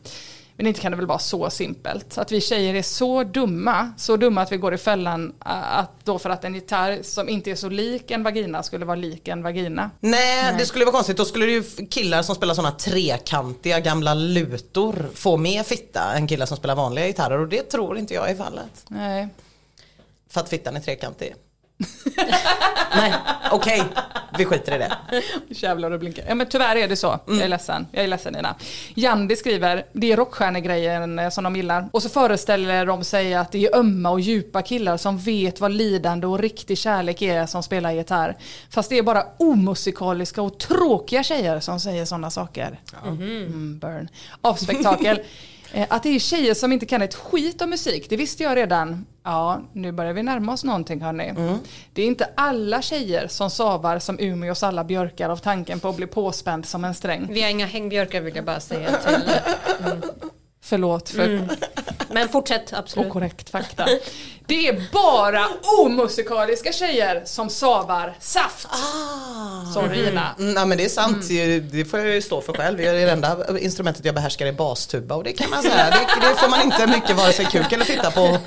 Men inte kan det väl vara så simpelt. Att vi tjejer är så dumma, så dumma att vi går i fällan äh, att då för att en gitarr som inte är så lik en vagina skulle vara lik en vagina. Nej, det skulle vara konstigt. Då skulle ju killar som spelar sådana trekantiga gamla lutor få mer fitta än killar som spelar vanliga gitarrer och det tror inte jag är fallet. Nej. För att fittan är trekantig. Nej, okej. Vi skiter i det. Jävlar och blinkar. Ja men tyvärr är det så. Jag är ledsen. Jag är ledsen Ina. Jandi skriver, det är rockstjärnegrejen eh, som de gillar. Och så föreställer de sig att det är ömma och djupa killar som vet vad lidande och riktig kärlek är som spelar gitarr. Fast det är bara omusikaliska och tråkiga tjejer som säger sådana saker. Mm, burn. Av spektakel. Eh, Att det är tjejer som inte kan ett skit om musik, det visste jag redan. Ja, nu börjar vi närma oss någonting hörni. Det är inte alla tjejer som savar som Umeås alla björkar av tanken på att bli påspänd som en sträng. Vi har inga hängbjörkar vill jag bara säga till. Förlåt för Men fortsätt absolut. okorrekt fakta. Det är bara omusikaliska tjejer som savar saft. Sorry Ina. Mm, nej men det är sant, det får jag ju stå för själv. Det är det enda instrumentet jag behärskar är bastuba och det kan man säga, det, det får man inte mycket vare sig kuk eller fitta på.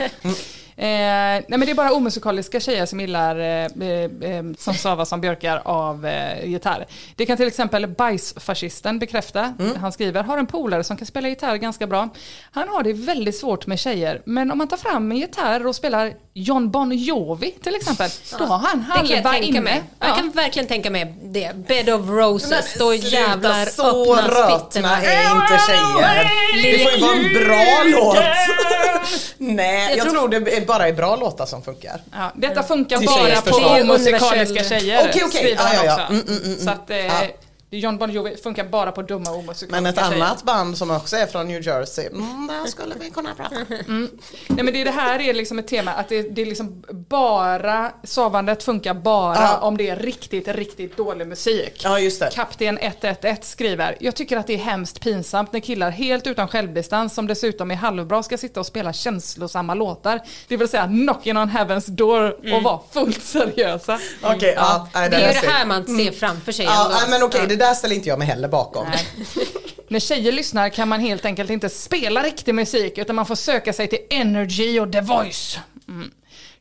Eh, nej men det är bara omusikaliska tjejer som gillar eh, eh, eh, som savar som björkar av eh, gitarr. Det kan till exempel bajsfascisten bekräfta. Han skriver, har en polare som kan spela gitarr ganska bra. Han har det väldigt svårt med tjejer, men om man tar fram en gitarr och spelar John Bon Jovi till exempel, då har han Det kan jag halva tänka inne. mig. Ja. Jag kan verkligen tänka mig det. Bed of roses, då jävlar så öppnas fittorna. är inte tjejer. Det får ju vara en bra låt. Nej, jag, Jag tror det är bara är bra låtar som funkar. Ja, detta funkar Till bara på Universell- tjejer. Okej, okej. skriver han Ja, ja, ja. också. Mm, mm, mm, Så att eh, Ja. John Bon Jovi funkar bara på dumma omusikaliska Men ett tjejer. annat band som också är från New Jersey, mm, där skulle vi kunna prata. Nej men det, det här är liksom ett tema, att det, det är liksom bara, savandet funkar bara Ja. om det är riktigt, riktigt dålig musik. Ja just det. Kapten 111 skriver, jag tycker att det är hemskt pinsamt när killar helt utan självdistans som dessutom är halvbra ska sitta och spela känslosamma låtar. Det vill säga knocking on heaven's door och vara fullt seriösa. Okej, ja, nej, Det är ju det här man ser framför sig Ja, men okej, det där ställer inte jag mig heller bakom. Nej. När tjejer lyssnar kan man helt enkelt inte spela riktig musik utan man får söka sig till Energy och The Voice. Mm.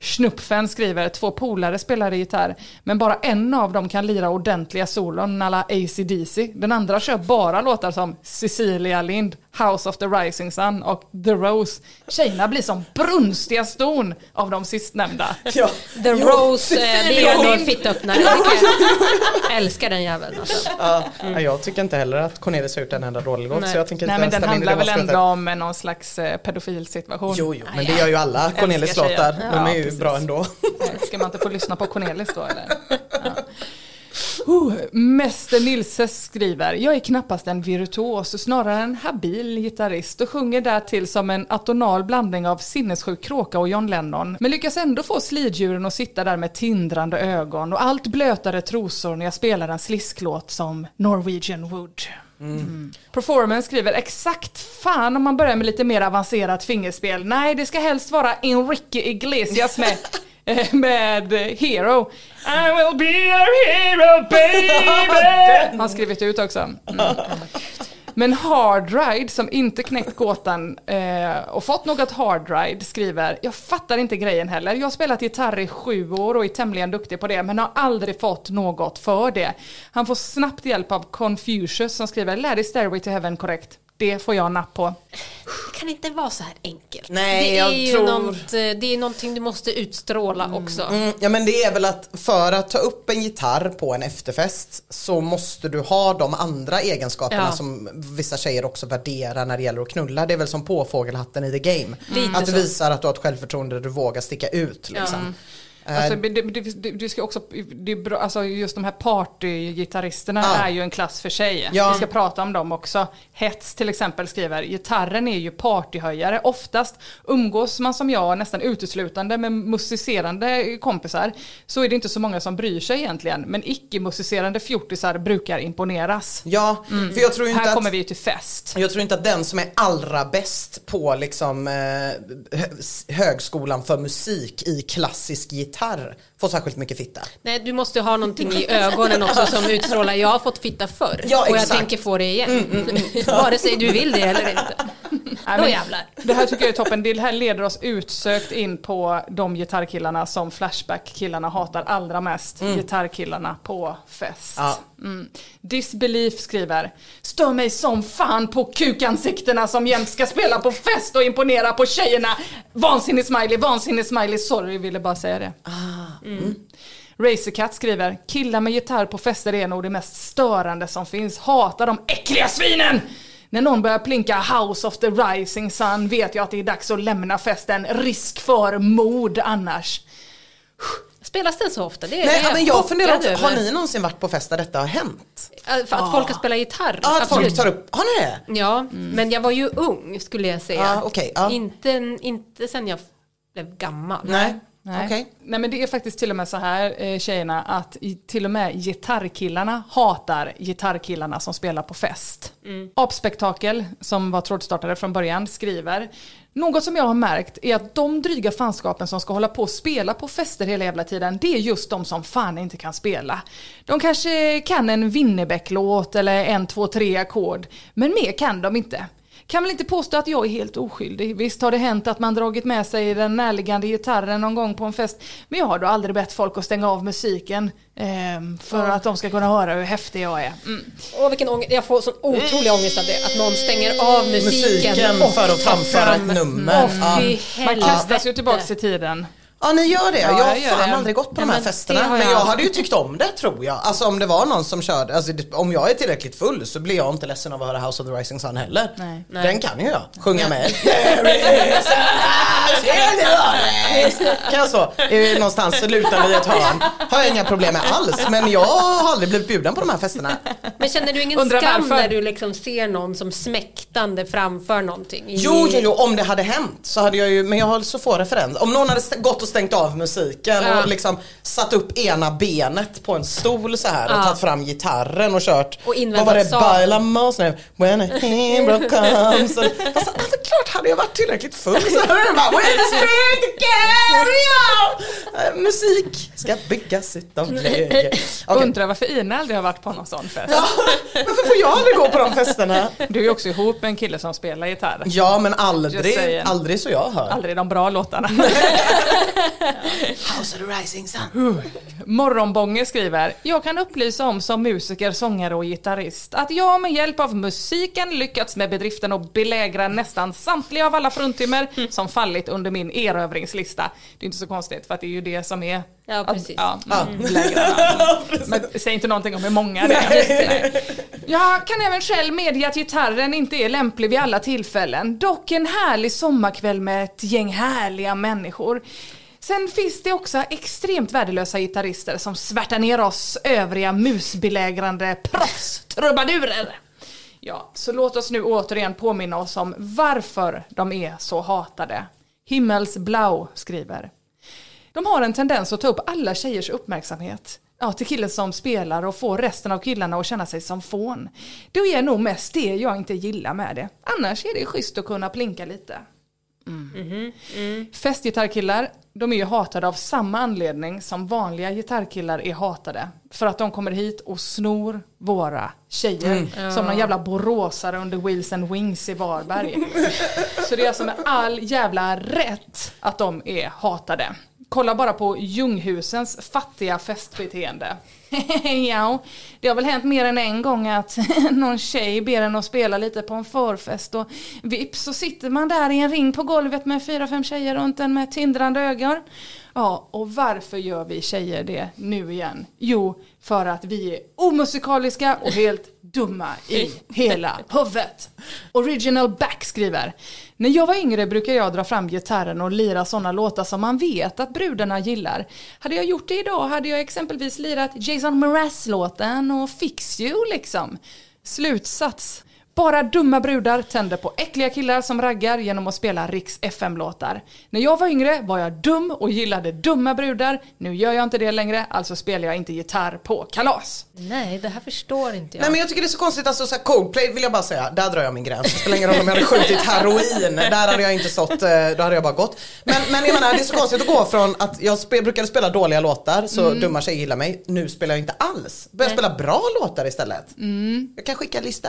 Schnupfen skriver, två polare spelar gitarr, men bara en av dem kan lira ordentliga solon alla AC/DC. Den andra kör bara låtar som Cecilia Lind, House of the Rising Sun och The Rose. Tjejerna blir som brunstiga ston av de sistnämnda. Ja. The Jo, Rose, eh, Min- fittöppnare. Älskar den jäveln alltså. Ja, ja, jag tycker inte heller att Cornelis har gjort en enda dålig låt Nej. så jag tänker Nej inte men den handlar väl ändå om någon slags eh, pedofilsituation. Jo, jo, men det gör ju alla Cornelis låtar. De är ju precis. bra ändå. Ska man inte få lyssna på Cornelis då eller? Ja. Uh, Mäster Nilses skriver, jag är knappast en virtuos, snarare en habil gitarrist och sjunger därtill som en atonal blandning av sinnessjuk kråka och John Lennon. Men lyckas ändå få sliddjuren att sitta där med tindrande ögon och allt blötare trosor när jag spelar en slisklåt som Norwegian Wood. Mm. Performance skriver exakt fan om man börjar med lite mer avancerat fingerspel. Nej, det ska helst vara Enrique Iglesias med med Hero. I will be your hero baby! Han skrivit ut också. Mm. Men Hard Ride som inte knäckt gåtan eh, och fått något Hard Ride skriver Jag fattar inte grejen heller. Jag har spelat gitarr i sju år och är tämligen duktig på det men har aldrig fått något för det. Han får snabbt hjälp av Confucius som skriver Lär dig Stairway to Heaven korrekt. Det får jag napp på. Det kan inte vara så här enkelt. Nej, det är jag ju tror- något, eh, det är någonting du måste utstråla också. Mm, ja men det är väl att för att ta upp en gitarr på en efterfest så måste du ha de andra egenskaperna Ja. som vissa tjejer också värderar när det gäller att knulla. Det är väl som påfågelhatten i the game. Lite att du visar att du har ett självförtroende du vågar sticka ut. Liksom. Eh, Alltså, det, det, du ska också, det är bra, alltså just de här partygitarristerna Ja. är ju en klass för sig. Ja. Vi ska prata om dem också. Hets till exempel skriver, gitarren är ju partyhöjare. Oftast umgås man som jag nästan uteslutande med musicerande kompisar så är det inte så många som bryr sig egentligen. Men icke-musicerande fjortisar brukar imponeras. Ja, för jag tror inte Här att kommer vi ju till fest. Jag tror inte att den som är allra bäst på liksom, eh, hö- högskolan för musik i klassisk gitarr får särskilt mycket fitta. Nej, du måste ha någonting i ögonen också som utstrålar jag har fått fitta förr Ja, och jag tänker få det igen. Vare sig du vill det eller inte. Nej, Då jävlar. Det här tycker jag är toppen. Det här leder oss utsökt in på de gitarrkillarna som Flashback-killarna hatar allra mest. Gitarrkillarna på fest. Ja. Mm. Disbelief skriver Stör mig som fan på kukansiktena som jämt ska spela på fest och imponera på tjejerna. Vansinnig smiley, vansinnig smiley. Sorry, ville bara säga det. Mm. Racercat skriver Killar med gitarr på fester är nog det mest störande som finns. Hatar de äckliga svinen! När någon börjar plinka House of the Rising Sun vet jag att det är dags att lämna festen. Risk för mord annars. Spelas den så ofta? Det är Nej, det men jag funderar också, har ni någonsin varit på fest där detta har hänt? För att folk har spelat gitarr? Ja, att folk tar upp, har ni det? Ja, men jag var ju ung skulle jag säga. Ja, okej, ja. inte, inte sen jag blev gammal. Nej, Nej. okej. Nej men det är faktiskt till och med så här eh, tjejerna att till och med gitarrkillarna hatar gitarrkillarna som spelar på fest. Apspektakel som var trådstartare från början skriver något som jag har märkt är att de dryga fanskapen som ska hålla på och spela på fester hela jävla tiden det är just de som fan inte kan spela. De kanske kan en Winnerbäck-låt eller en, två, tre ackord men mer kan de inte. Kan väl inte påstå att jag är helt oskyldig. Visst har det hänt att man dragit med sig den närliggande gitarren någon gång på en fest. Men jag har då aldrig bett folk att stänga av musiken. ehm, för att de ska kunna höra hur häftig jag är. Mm. Åh, vilken ångest. Jag får sån otrolig ångest av det. Att någon stänger av musiken. Musiken och för att framföra fram- ett nummer. Ja. fy Man kastas ju tillbaks i tiden. Ja ni gör det, Ja, jag har jag fan det. aldrig gått på Ja, de här men festerna. har Men jag jag hade ju tyckt om det tror jag. Alltså om det var någon som körde, alltså, om jag är tillräckligt full så blir jag inte ledsen av att höra House of the Rising Sun heller. Nej. Den kan ju jag, sjunga med. Kan jag så, någonstans luta vid ett hörn. Har jag inga problem med alls. Men jag har aldrig blivit bjuden på de här festerna. Men känner du ingen Undrar skam varför? när du liksom ser någon som smäktande framför någonting? i- Jo, jo, jo, om det hade hänt så hade jag ju, men jag har så få referenser. Om någon hade gått och stängt av musiken Ja. och liksom satt upp ena benet på en stol så här och Ja. tagit fram gitarren och kört. Och Vad var det? Baila mas nu. When a hero comes. Och, alltså, alltså, klart, hade jag varit tillräckligt full så hade jag bara When the spirit carry on! Eh, Musik ska byggas utav glädje. Okej. Undrar varför Ina aldrig har varit på någon sån fest. Ja, varför får jag aldrig gå på de festerna? Du är också ihop med en kille som spelar gitarr. Ja men aldrig, aldrig så jag hör. Aldrig de bra låtarna. House of the rising sun. Morgonbånge skriver, jag kan upplysa om som musiker, sångare och gitarrist att jag med hjälp av musiken lyckats med bedriften att belägra nästan samtliga av alla fruntimmer som fallit under min erövringslista. Det är inte så konstigt för att det är ju det som är Ja, att- precis. Ja, mm. Men säg inte någonting om hur många det är. Jag kan även själv medge att gitarren inte är lämplig vid alla tillfällen. Dock en härlig sommarkväll med ett gäng härliga människor. Sen finns det också extremt värdelösa gitarrister som svärtar ner oss övriga musbelägrande proffstrubadurer. Ja, så låt oss nu återigen påminna oss om varför de är så hatade. Himmelsblau skriver. De har en tendens att ta upp alla tjejers uppmärksamhet. Ja, till killen som spelar och får resten av killarna att känna sig som fån. Det är nog mest det jag inte gillar med det. Annars är det schysst att kunna plinka lite. Festgitarrkillar, de är ju hatade av samma anledning som vanliga gitarrkillar är hatade. För att de kommer hit och snor våra tjejer. Som någon jävla boråsare under Wheels and Wings i Varberg. Så det är alltså med all jävla rätt att de är hatade. Kolla bara på Ljunghusens fattiga festbeteende. ja, det har väl hänt mer än en gång att någon tjej ber en att spela lite på en förfest och vips så sitter man där i en ring på golvet med fyra, fem tjejer runt en med tindrande ögon. Ja, och varför gör vi tjejer det nu igen? Jo, för att vi är omusikaliska och helt dumma i hela huvudet. Original Back skriver. När jag var yngre brukade jag dra fram gitarren och lira sådana låtar som man vet att brudarna gillar. Hade jag gjort det idag hade jag exempelvis lirat Jason Mraz-låten och Fix You liksom. Slutsats. Bara dumma brudar tänder på äckliga killar som raggar genom att spela Riks FM-låtar. När jag var yngre var jag dum och gillade dumma brudar. Nu gör jag inte det längre, alltså spelar jag inte gitarr på kalas. Nej, det här förstår inte jag. Nej men jag tycker det är så konstigt, alltså så här, Coldplay vill jag bara säga, där drar jag min gräns. Det spelar ingen roll om jag hade skjutit heroin, där hade jag inte stått, eh, då hade jag bara gått. Men, men jag menar det är så konstigt att gå från att jag spe, brukade spela dåliga låtar så dumma tjejer gillar mig, nu spelar jag inte alls. Börjar spela bra låtar istället. Jag kan skicka en lista.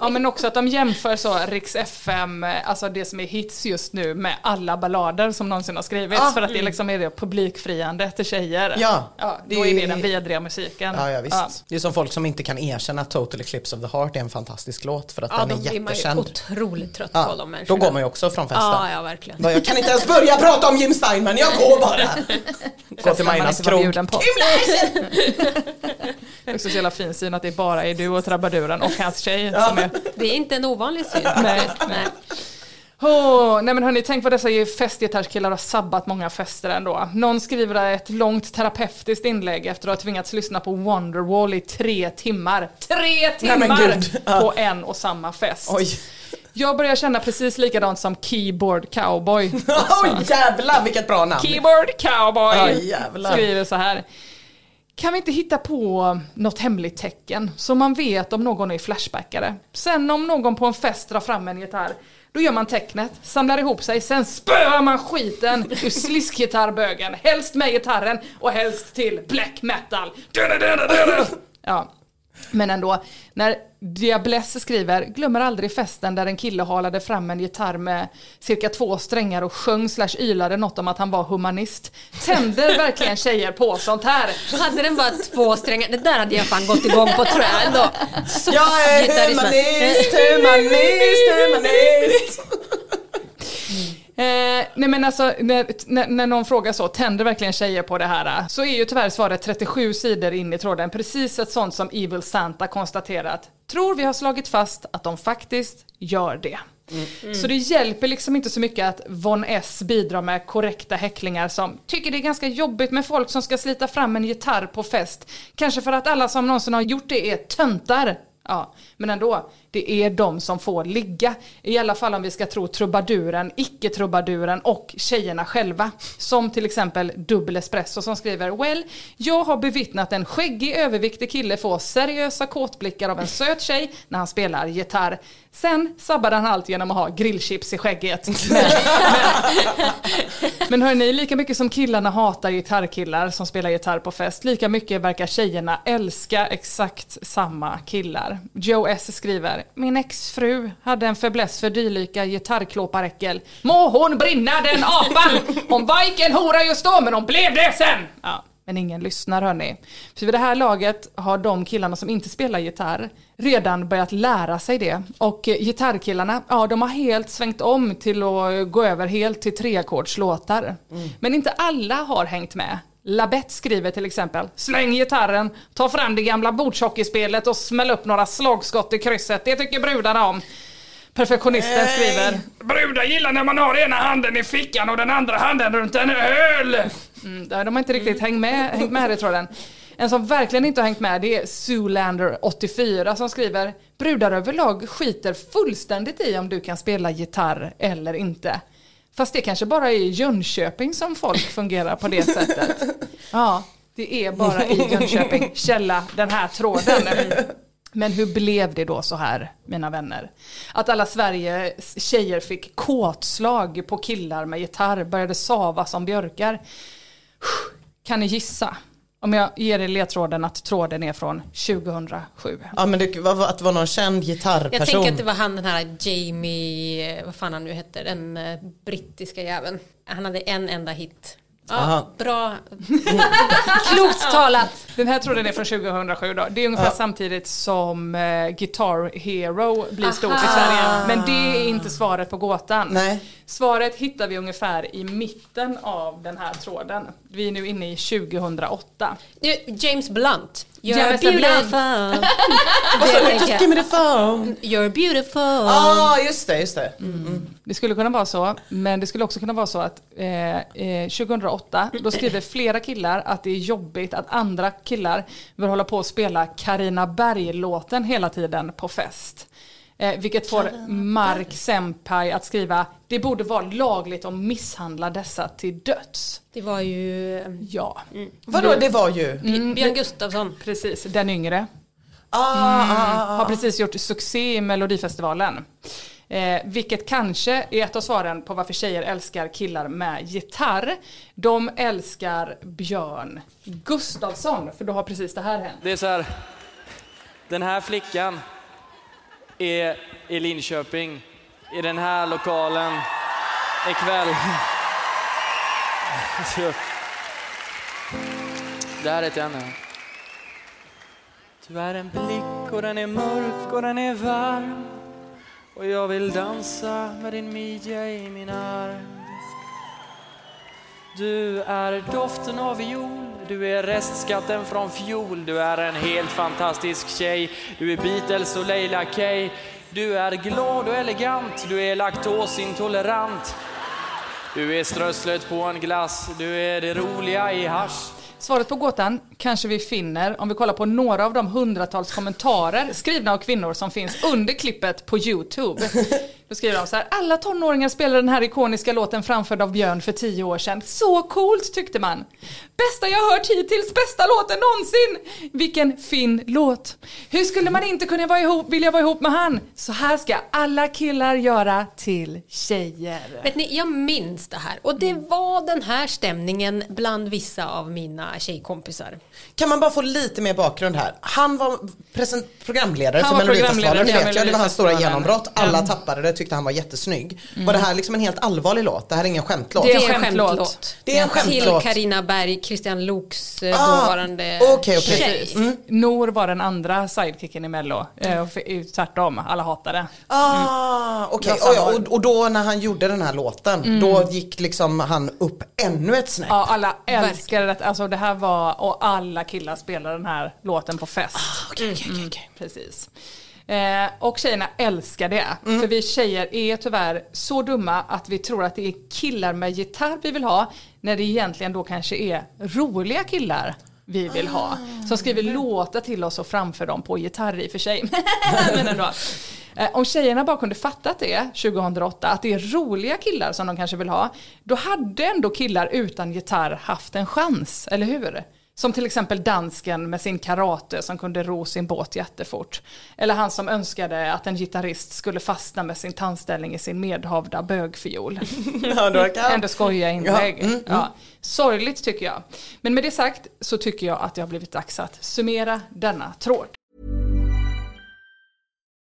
Ja men också att de jämför så Riks FM, alltså det som är hits just nu med alla ballader som någonsin har skrivits Ah, för att det liksom är det publikfriande till tjejer. Ja, ja det då är det den vidriga musiken. Ja, ja visst. Det är som folk som inte kan erkänna att Total Eclipse of the Heart är en fantastisk låt för att ja, den de är blir man ju jättekänd. otroligt trött på Ja, de då människorna. går man ju också från festen. Ja, ja, verkligen. Jag kan inte ens börja prata om Jim Steinman, jag går bara. Gå till Majnas vara krog. Det är också så jävla fin syn att det bara är du och trabaduren och hans tjej som är Det är inte en ovanlig syn. Nej. Nej. Åh, nej men hörni, tänk vad dessa festgitarrskillar har sabbat många fester ändå. Någon skriver ett långt terapeutiskt inlägg efter att ha tvingats lyssna på Wonderwall i tre timmar. Tre Nej, timmar. Ja. på en och samma fest. Oj. Jag börjar känna precis likadant som Keyboard Cowboy. Oj jävlar vilket bra namn. Keyboard Cowboy jävlar. skriver så här. Kan vi inte hitta på något hemligt tecken så man vet om någon är flashbackare? Sen om någon på en fest drar fram en gitarr, då gör man tecknet, samlar ihop sig, sen spöar man skiten ur sliskgitarrbögen, helst med gitarren och helst till black metal. Ja. Men ändå, när Diablesse skriver, glömmer aldrig festen där en kille halade fram en gitarr med cirka två strängar och sjöng slash ylade något om att han var humanist. Tänder verkligen tjejer på sånt här? Hade den bara två strängar, det där hade jag fan gått igång på tror jag ändå. Så Jag är humanist, humanist, humanist. Eh, nej men alltså, när, när, när någon frågar så, tänder verkligen tjejer på det här? Så är ju tyvärr svaret 37 sidor in i tråden, precis ett sånt som Evil Santa konstaterat. Tror vi har slagit fast att de faktiskt gör det. Så det hjälper liksom inte så mycket att Von S bidrar med korrekta häcklingar som tycker det är ganska jobbigt med folk som ska slita fram en gitarr på fest. Kanske för att alla som någonsin har gjort det är töntar. Ja, men ändå, det är de som får ligga. I alla fall om vi ska tro trubaduren, icke-trubaduren och tjejerna själva. Som till exempel Dubbel Espresso som skriver Well, jag har bevittnat en skäggig överviktig kille få seriösa kåtblickar av en söt tjej när han spelar gitarr. Sen sabbade han allt genom att ha grillchips i skägget. Men, men, men hörni, lika mycket som killarna hatar gitarrkillar som spelar gitarr på fest, lika mycket verkar tjejerna älska exakt samma killar. Joe S skriver, min exfru hade en fäbless för dylika gitarrklåparäckel. Må hon brinna den apan! Hon var icke en hora just då, men hon blev det sen! Ja. Men ingen lyssnar hörni. För vid det här laget har de killarna som inte spelar gitarr redan börjat lära sig det. Och gitarrkillarna, ja de har helt svängt om till att gå över helt till treackordslåtar. Mm. Men inte alla har hängt med. Labette skriver till exempel, släng gitarren, ta fram det gamla bordshockeyspelet och smäll upp några slagskott i krysset, det tycker brudarna om. Perfektionisten skriver, brudar gillar när man har ena handen i fickan och den andra handen runt en öl. Mm, de har inte riktigt hängt med, hängt med i tråden. En som verkligen inte har hängt med det är Zoolander84 som skriver Brudar överlag skiter fullständigt i om du kan spela gitarr eller inte. Fast det kanske bara är i Jönköping som folk fungerar på det sättet. Ja, det är bara i Jönköping. Källa den här tråden. Men hur blev det då så här, mina vänner? Att alla Sveriges tjejer fick kåtslag på killar med gitarr, började sava som björkar. Kan ni gissa? Om jag ger er ledtråden att tråden är från 2007. Ja men det var, att det var någon känd gitarrperson. Jag tänker att det var han den här Jamie, vad fan han nu heter, den uh, brittiska jäveln. Han hade en enda hit. Ja, bra. Klokt talat. Den här tråden är från 2007 då. Det är ungefär ja. samtidigt som uh, Guitar Hero blir stort i Sverige. Men det är inte svaret på gåtan. Nej. Svaret hittar vi ungefär i mitten av den här tråden. Vi är nu inne i 2008. James Blunt. You're beautiful. Sa du? Just give me the phone. You're beautiful. Ja, ah, just det. Just det. Mm. Mm. det skulle kunna vara så, men det skulle också kunna vara så att eh, eh, 2008, då skriver flera killar att det är jobbigt att andra killar vill hålla på och spela Karina Berg-låten hela tiden på fest. Eh, vilket får Mark Senpai att skriva det borde vara lagligt att misshandla dessa till döds. Det var ju... Ja. Mm. Vadå det var ju? Mm. Björn Gustafsson. Precis, den yngre. Ah, mm. ah, ah, har precis gjort succé i Melodifestivalen. Eh, vilket kanske är ett av svaren på varför tjejer älskar killar med gitarr. De älskar Björn Gustafsson, för då har precis det här hänt. Det är så här, den här flickan är i Linköping, i den här lokalen, ikväll. Det här är till henne. Du är en blick och den är mörk och den är varm och jag vill dansa med din midja i min arm. Du är doften av viol, du är restskatten från fjol. Du är en helt fantastisk tjej, du är Beatles och Leila Kay. Du är glad och elegant, du är laktosintolerant. Du är strösslet på en glass, du är det roliga i hasch. Svaret på gåtan kanske vi finner om vi kollar på några av de hundratals kommentarer skrivna av kvinnor som finns under klippet på Youtube. Då skriver de så här, alla tonåringar spelade den här ikoniska låten framförd av Björn för tio år sedan. Så coolt tyckte man. Bästa jag hört hittills, bästa låten någonsin! Vilken fin låt. Hur skulle man inte kunna vara ihop, vilja vara ihop med han? Så här ska alla killar göra till tjejer. Vet ni, jag minns det här och det var den här stämningen bland vissa av mina tjejkompisar. Kan man bara få lite mer bakgrund här? Han var programledare han för Melodifestivalen, det var hans stora genombrott. Alla mm. tappade det, tyckte han var jättesnygg. Mm. Var det här liksom en helt allvarlig låt? Det här är ingen skämtlåt? Det är en skämtlåt. Det är en skämtlåt. Till Karina Berg, Christian Loks eh, ah, dåvarande okay, okay. tjej. Mm. Nor var den andra sidekicken i Mello. Mm. Tvärtom, alla hatade. Ah, mm. Okej, okay. och, och, och, då när han gjorde den här låten, mm. då gick liksom han upp ännu ett snäpp. Ja, alla älskade det. Alltså det här var, och alla killar spelade den här låten på fest. Ah, okay, okay, okay, okay. Precis. Eh, och tjejerna älskar det. Mm. För vi tjejer är tyvärr så dumma att vi tror att det är killar med gitarr vi vill ha. När det egentligen då kanske är roliga killar vi vill ha. Som skriver låtar till oss och framför dem på gitarr i och för sig. Men ändå. Eh, Om tjejerna bara kunde fattat det 2008, att det är roliga killar som de kanske vill ha, då hade ändå killar utan gitarr haft en chans, eller hur? Som till exempel dansken med sin karate som kunde ro sin båt jättefort. Eller han som önskade att en gitarrist skulle fastna med sin tandställning i sin medhavda bögfiol. Ja. Ändå skojiga inlägg. Ja, mm, Ja, Sorgligt tycker jag. Men med det sagt så tycker jag att det har blivit dags att summera denna tråd.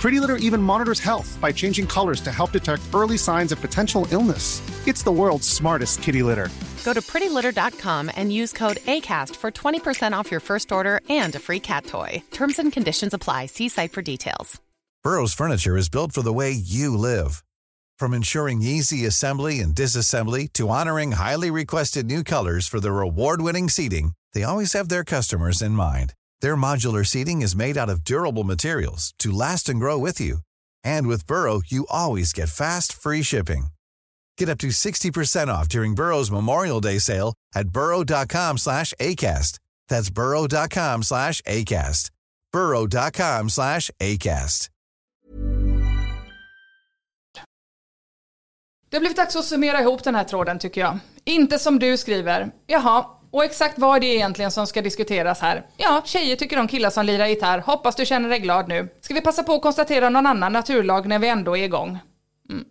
Pretty Litter even monitors health by changing colors to help detect early signs of potential illness. It's the world's smartest kitty litter. Go to prettylitter.com and use code ACAST for 20% off your first order and a free cat toy. Terms and conditions apply. See site for details. Burrow's furniture is built for the way you live. From ensuring easy assembly and disassembly to honoring highly requested new colors for their award-winning seating, they always have their customers in mind. Their modular seating is made out of durable materials to last and grow with you. And with Burrow, you always get fast, free shipping. Get up to 60% off during Burrow's Memorial Day sale at burrow.com slash ACAST. That's burrow.com slash ACAST. burrow.com slash ACAST. Det har blivit dags att summera ihop den här tråden tycker jag. Inte som du skriver, jaha, och exakt vad är det egentligen som ska diskuteras här? Ja, tjejer tycker om killar som lirar gitarr, hoppas du känner dig glad nu. Ska vi passa på att konstatera någon annan naturlag när vi ändå är igång? Mm.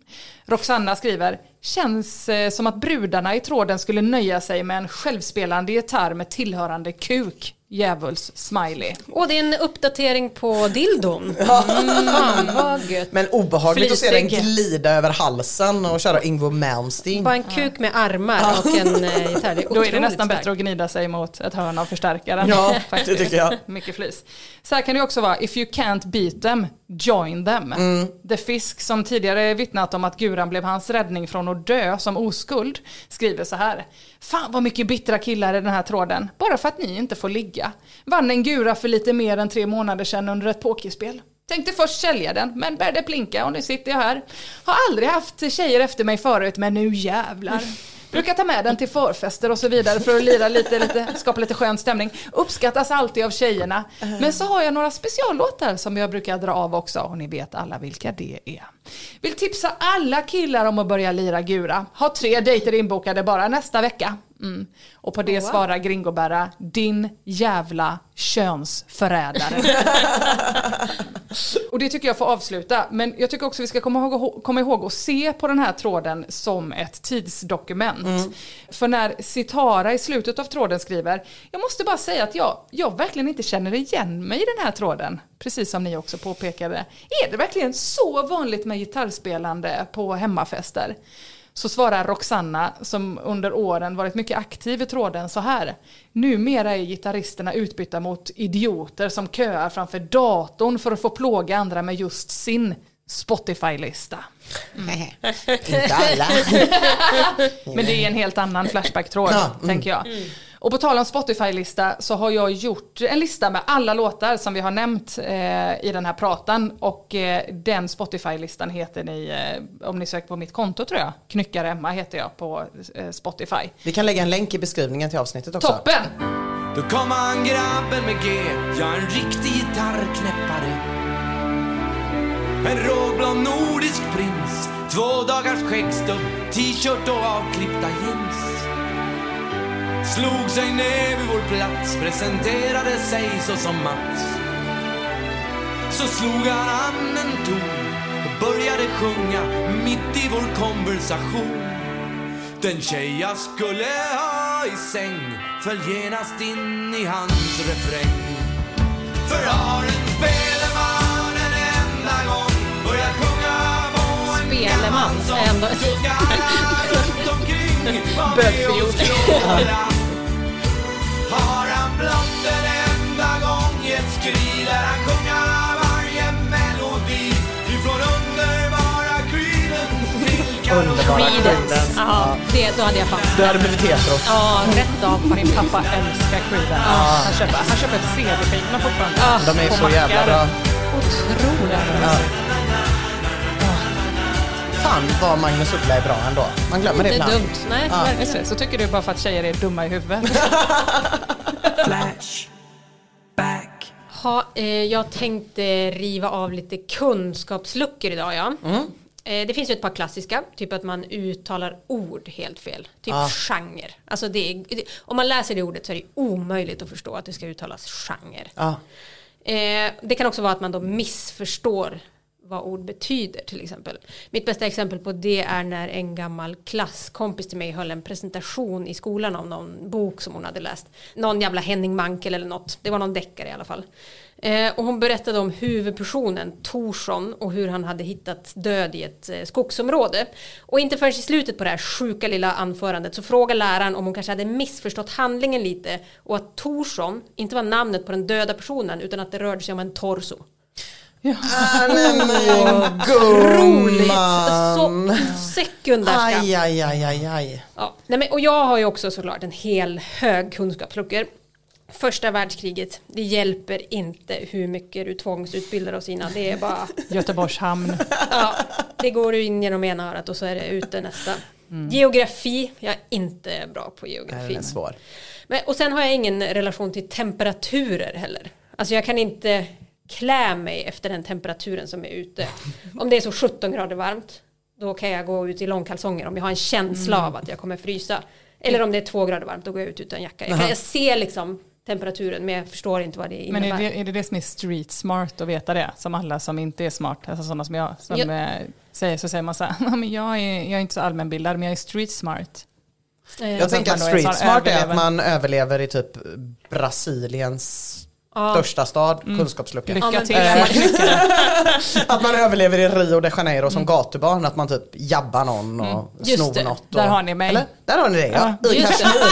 Roxanna skriver, känns eh, som att brudarna i tråden skulle nöja sig med en självspelande gitarr med tillhörande kuk. Djävuls smiley. Och det är en uppdatering på dildon. Mm, fan vad gött. Men obehagligt att se den glida över halsen och köra Yngwie Malmsteen. Bara en kuk med armar och en eh, gitarr. Det är Då är det nästan starkt. bättre att gnida sig mot ett hörn av förstärkaren. Ja, faktiskt. det tycker jag. Mycket flis. Så här kan det också vara, if you can't beat them, join them. Mm. The Fisk som tidigare vittnat om att guran blev hans räddning från att dö som oskuld, skriver så här. Fan vad mycket bittra killar i den här tråden, bara för att ni inte får ligga. Vann en gura för lite mer än tre månader sedan under ett pokerspel. Tänkte först sälja den, men började plinka och nu sitter jag här. Har aldrig haft tjejer efter mig förut, men nu jävlar. Brukar ta med den till förfester och så vidare för att lira lite, lite, skapa lite skön stämning. Uppskattas alltid av tjejerna. Men så har jag några speciallåtar som jag brukar dra av också och ni vet alla vilka det är. Vill tipsa alla killar om att börja lira gura. Ha tre dejter inbokade bara nästa vecka. Mm. Och på det Oh, wow. svarar Gringoberra, din jävla könsförrädare. Och det tycker jag får avsluta. Men jag tycker också vi ska komma ihåg, komma ihåg att se på den här tråden som ett tidsdokument. För när Citara i slutet av tråden skriver, jag måste bara säga att jag, jag verkligen inte känner igen mig i den här tråden. Precis som ni också påpekade. Är det verkligen så vanligt med gitarrspelande på hemmafester? Så svarar Roxanna, som under åren varit mycket aktiv i tråden, så här. Numera är gitarristerna utbytta mot idioter som köar framför datorn för att få plåga andra med just sin Spotify-lista. Inte alla. Men det är en helt annan Flashback-tråd, Ja, mm. tänker jag. Och på tal om Spotify-lista så har jag gjort en lista med alla låtar som vi har nämnt eh, i den här pratan. Och eh, den Spotify-listan heter ni, eh, om ni söker på mitt konto tror jag, Knyckare Emma heter jag på eh, Spotify. Vi kan lägga en länk i beskrivningen till avsnittet också. Toppen! Då kommer han grabben med G, ja en riktig gitarrknäppare. En råblond nordisk prins Två dagars skäggstubb, t-shirt och avklippta jeans Slog sig ner vid vår plats, presenterade sig så som Mats. Så slog han an en ton och började sjunga mitt i vår konversation. Den tjej jag skulle ha i säng föll genast in i hans refräng. För har en speleman en enda gång börjat sjunga på en Speleman är ändå... Bögfiol. Har han blott en enda gång ett skri där han sjunga varje melodi ifrån underbara Creedence till Creedence. Ja, det, då hade jag fattat. Du hade blivit hetero. Ja, rätt av. Min pappa älskar Creedence. Ja. Han köper, han köper CD-skivorna fortfarande. De är så jävla bra. Otroligt. Ja. Fan vad Magnus Uggla är bra ändå. Man glömmer det Inte ibland. dumt. Nej, Ja. verkligen. Det, Så tycker du bara för att tjejer är dumma i huvudet. Flash. Ha, eh, jag tänkte riva av lite kunskapsluckor idag ja. Mm. Eh, det finns ju ett par klassiska, typ att man uttalar ord helt fel. Typ Ah. genre. Alltså det är, det, om man läser det ordet så är det omöjligt att förstå att det ska uttalas genre. Ja. Eh, det kan också vara att man då missförstår vad ord betyder till exempel. Mitt bästa exempel på det är när en gammal klasskompis till mig höll en presentation i skolan om någon bok som hon hade läst. Någon jävla Henning Mankell eller något. Det var någon deckare i alla fall. Eh, och hon berättade om huvudpersonen Torsson och hur han hade hittat död i ett eh, skogsområde. Och inte förrän i slutet på det här sjuka lilla anförandet så frågar läraren om hon kanske hade missförstått handlingen lite och att Torsson inte var namnet på den döda personen utan att det rörde sig om en torso. Ah, nej, men Roligt! gumman. Så sekundärska. Aj, aj, aj, aj, aj. Ja. Nej, men, och jag har ju också såklart en hel hög kunskapsluckor. Första världskriget, det hjälper inte hur mycket du tvångsutbildar oss innan. Det är bara, Göteborgs hamn. ja, det går du in genom ena örat och så är det ute nästa. Geografi, jag är inte bra på geografi. Den är svår. Men, och sen har jag ingen relation till temperaturer heller. Alltså jag kan inte klä mig efter den temperaturen som är ute. Om det är så 17 grader varmt, då kan jag gå ut i långkalsonger om jag har en känsla Mm. av att jag kommer frysa. Eller om det är två grader varmt, då går jag ut utan jacka. Jag, kan, jag ser liksom temperaturen men jag förstår inte vad det innebär. Men är det, är det det som är street smart att veta det? Som alla som inte är smart, alltså sådana som jag, som Ja. eh, säger så säger man så här, "Ja, men jag är, jag är inte så allmänbildad men jag är street smart. Eh, Jag tänker att street smart är att man överlever i typ Brasiliens. Största stad, Mm. kunskapslucka. Lycka Ja, till. precis. att man överlever i Rio de Janeiro som gatubarn, att man typ jabbar någon och Mm. Just snor det. något. Och, Där har ni mig. Eller? Där har ni det ja. I Just Kashmir.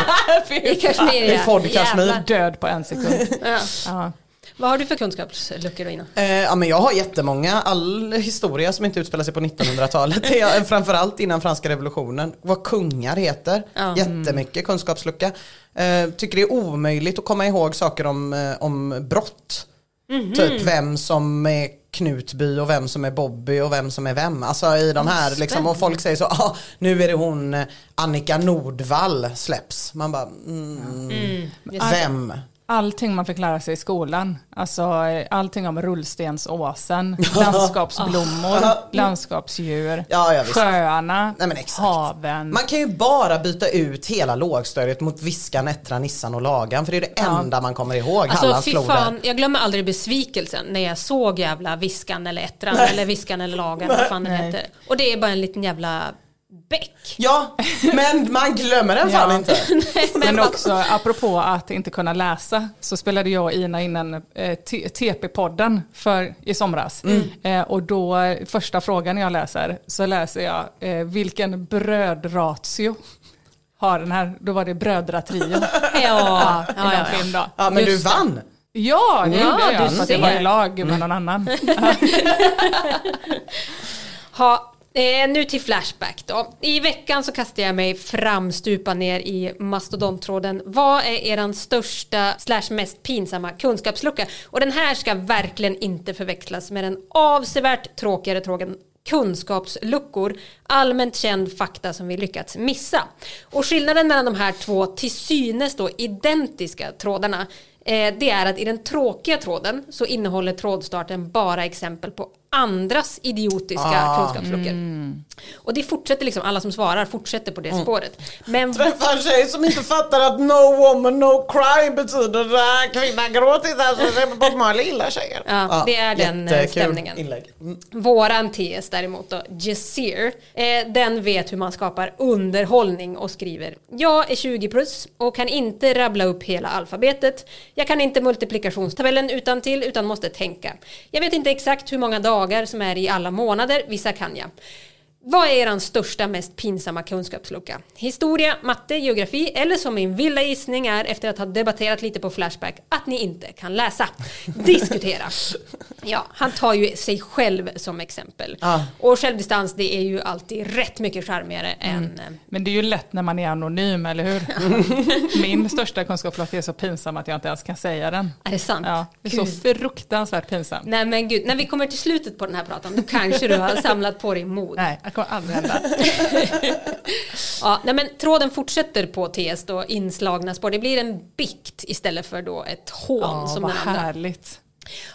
det. I Kashmir I ja. Ford Kashmir. Död på en sekund. Ja. Vad har du för kunskapsluckor då? Eh, ja men jag har jättemånga, all historia som inte utspelar sig på 1900-talet, är jag- framförallt innan franska revolutionen. Vad kungar heter, Ja. jättemycket kunskapslucka. Eh, tycker det är omöjligt att komma ihåg saker om, eh, om brott. Mhm. Typ vem som är Knutby och vem som är Bobby och vem som är vem. Alltså i de här liksom, och folk säger så, ah, nu är det hon eh, Annika Nordvall släpps. Man bara, mm, Mm, vem? Allting man fick lära sig i skolan, alltså eh, allting om rullstensåsen, landskapsblommor, landskapsdjur, Ja, ja, sjöarna, Nej, men exakt. haven. Man kan ju bara byta ut hela lågstadiet mot Viskan, Ettra, Nissan och Lagan för det är det Ja. enda man kommer ihåg. Alltså fy fan, jag glömmer aldrig besvikelsen när jag såg jävla Viskan eller Ettran eller Viskan eller Lagan, vad fan den hette. Och det är bara en liten jävla bäck. Ja, men man glömmer den fan Ja. inte. Men också apropå att inte kunna läsa så spelade jag och Ina in en eh, TP-podden för i somras. Mm. Eh, och då första frågan jag läser så läser jag eh, vilken brödratio har den här, då var det brödratrio. Ja, ja, ja, ja. film då. Ja men du Just det. vann. Ja, det Ja, gjorde jag. du För att jag var ser. i lag med någon annan. Ha, eh, nu till Flashback då. I veckan så kastade jag mig framstupa ner i mastodonttråden. Vad är eran största slash mest pinsamma kunskapslucka? Och den här ska verkligen inte förväxlas med den avsevärt tråkigare trågen kunskapsluckor, allmänt känd fakta som vi lyckats missa. Och skillnaden mellan de här två till synes då identiska trådarna eh, det är att i den tråkiga tråden så innehåller trådstarten bara exempel på andras idiotiska Ah. kunskapsluckor. Och det fortsätter liksom, alla som svarar fortsätter på det Mm. spåret. Men Träffar en tjej som inte fattar att no woman no cry betyder att kvinnan gråter inte. Alltså, det är Bob Marley gillar tjejer. Ja, det är den, eh, jättekul stämningen. Inlägg. Mm. Våran TS däremot då, Jazir, eh, den vet hur man skapar underhållning och skriver Jag är 20 plus och kan inte rabbla upp hela alfabetet. Jag kan inte multiplikationstabellen utan till utan måste tänka. Jag vet inte exakt hur många dagar som är i alla månader, vissa kan jag. Vad är er största, mest pinsamma kunskapslucka? Historia, matte, geografi eller som min vilda gissning är efter att ha debatterat lite på Flashback att ni inte kan läsa. Diskutera. Ja, han tar ju sig själv som exempel. Ja. Och självdistans det är ju alltid rätt mycket charmigare än... eh, Men det är ju lätt när man är anonym, eller hur? Min största kunskapslucka är så pinsam att jag inte ens kan säga den. Är det sant? Ja, det är så Gud. fruktansvärt pinsamt. Nej men gud, när vi kommer till slutet på den här pratan då kanske du har samlat på dig mod. Nej, det kommer aldrig hända. Ja, nej men tråden fortsätter på TS då, inslagna spår. Det blir en bikt istället för då ett hån Ja, som vad den andra. härligt.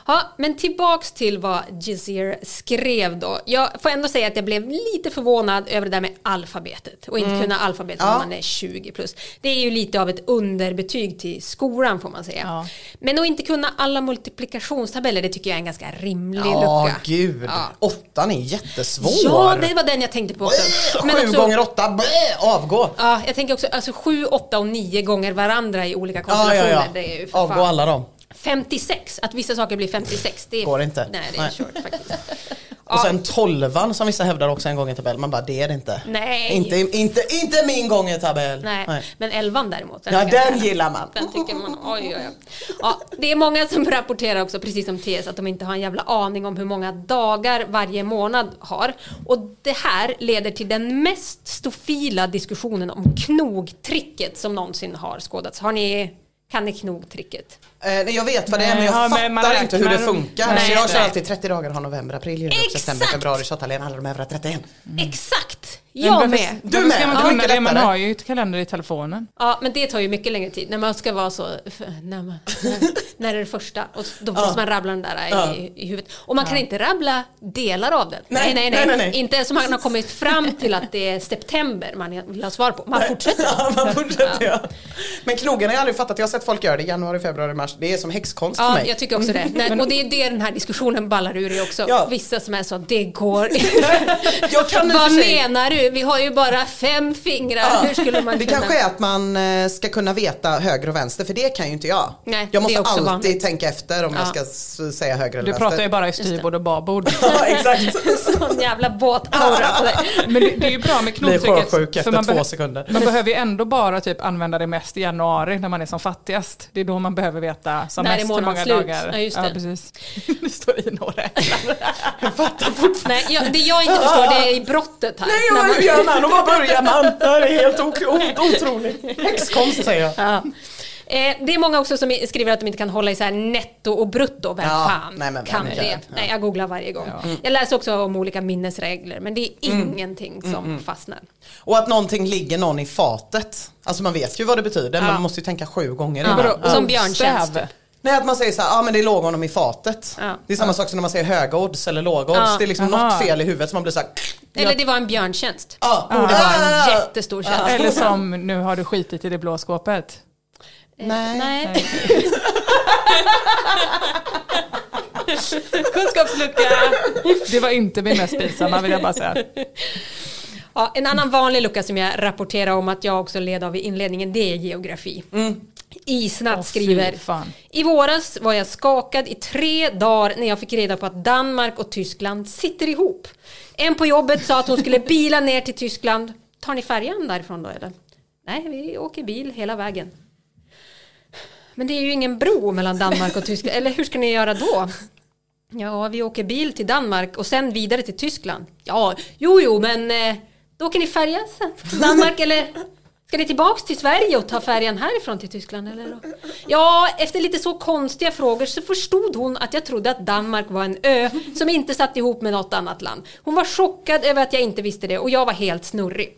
Ja, men tillbaks till vad Jazir skrev då. Jag får ändå säga att jag blev lite förvånad över det där med alfabetet och inte Mm. kunna alfabetet Ja. när man är 20 plus. Det är ju lite av ett underbetyg till skolan får man säga. Men att inte kunna alla multiplikationstabeller, det tycker jag är en ganska rimlig Ja, lucka. gud. Ja. Åttan är jättesvår. Ja, det var den jag tänkte på också. Men Sju också- gånger åtta, avgå. Ja, jag tänker också alltså sju, åtta och nio gånger varandra i olika Ja, konstellationer. ja, ja. För Avgå alla dem. 56, att vissa saker blir 56. Det är, Går inte. Nej, det är Nej. kört faktiskt. Och sen tolvan som vissa hävdar också en gång i tabell. Man bara, det är det inte. Nej. Inte, inte, inte min gång i tabell. Nej. men elvan däremot. Ja, tycker jag- den gillar man. Den tycker man, oj, oj, oj. Ja, det är många som rapporterar också, precis som TS, att de inte har en jävla aning om hur många dagar varje månad har. Och det här leder till den mest stofila diskussionen om knogtricket som någonsin har skådats. Har ni, kan ni knogtricket? Eh, nej, jag vet vad det är men jag ja, fattar men inte hur det funkar. Nej, så jag kör nej. alltid 30 dagar, har november, april, juli, september, februari, 28, len, alla de övriga 31. Exakt! Men Jag varför- med! varför ska man Ja, det? Man har ju ett kalender i telefonen. Ja, men det tar ju mycket längre tid när man ska vara så, när, man, när, är det första? Och då måste man rabbla den där Ja. i, i huvudet. Och man kan Ja. inte rabbla delar av den. Nej, nej, nej. nej, nej, nej. Inte ens om man har kommit fram till att det är september man vill ha svar på. Man fortsätter. Ja, man fortsätter ja. Men knogen har jag aldrig fattat, jag har sett folk göra det i januari, februari, mars. Det är som häxkonst för Ja, mig. jag tycker också det. Nej, och det är det den här diskussionen ballar ur i också. Ja. Vissa som är så, det går Jag kan i och Vad för menar du? Vi har ju bara fem fingrar. Hur skulle man det kunna? kanske är att man eh, ska kunna veta höger och vänster, för det kan ju inte jag. Nej, jag måste alltid vanligt. tänka efter om jag Ja. ska s- säga höger eller Du vänster. pratar ju bara i styrbord och babord. Ja, exakt. Sån jävla båtaura på dig. Men det, det är ju bra med Blir sjösjuk efter man två sekunder. Man behöver ju ändå bara typ använda det mest i januari när man är som fattigast. Det är då man behöver veta som När är mest hur många slut? dagar. Ja, just det. precis. det står i några. Nej, jag, det jag inte förstår det är i brottet här. Nej, När vad man- gör man och var börjar man? Det här är helt otroligt. Häxkonst säger jag. Ja. Eh, det är många också som skriver att de inte kan hålla isär netto och brutto. Vem Ja, fan nej, men kan det? Nej, jag googlar varje gång. Mm. Jag läser också om olika minnesregler, men det är ingenting som Mm, mm. fastnar. Och att någonting ligger någon i fatet. Alltså man vet ju vad det betyder men Ja. man måste ju tänka sju gånger Ja, innan. Som björntjänst. Nej att man säger så här, ja men det låg honom i fatet. Ja. Det är samma sak som när man säger höga odds eller låga odds. Ja. Det är liksom Aha. något fel i huvudet som man blir så här. Eller det var en björntjänst. Ja. Borde vara en jättestor tjänst. Eller som nu har du skitit i det blå skåpet. Nej. Nej. Kunskapslucka. Det var inte min mest pinsamma vill jag bara säga. Ja, en annan vanlig lucka som jag rapporterar om att jag också led av i inledningen, det är geografi. Isnatt skriver fan. I våras var jag skakad i tre dagar när jag fick reda på att Danmark och Tyskland sitter ihop. En på jobbet sa att hon skulle bila ner till Tyskland. Tar ni färjan därifrån då eller? Nej, vi åker bil hela vägen. Men det är ju ingen bro mellan Danmark och Tyskland. Eller hur ska ni göra då? Ja, vi åker bil till Danmark och sen vidare till Tyskland. Ja, jo, jo, men eh, då åker ni färja sen till Danmark eller Ska ni tillbaks till Sverige och ta färjan härifrån till Tyskland eller? Ja, efter lite så konstiga frågor så förstod hon att jag trodde att Danmark var en ö som inte satt ihop med något annat land. Hon var chockad över att jag inte visste det och jag var helt snurrig.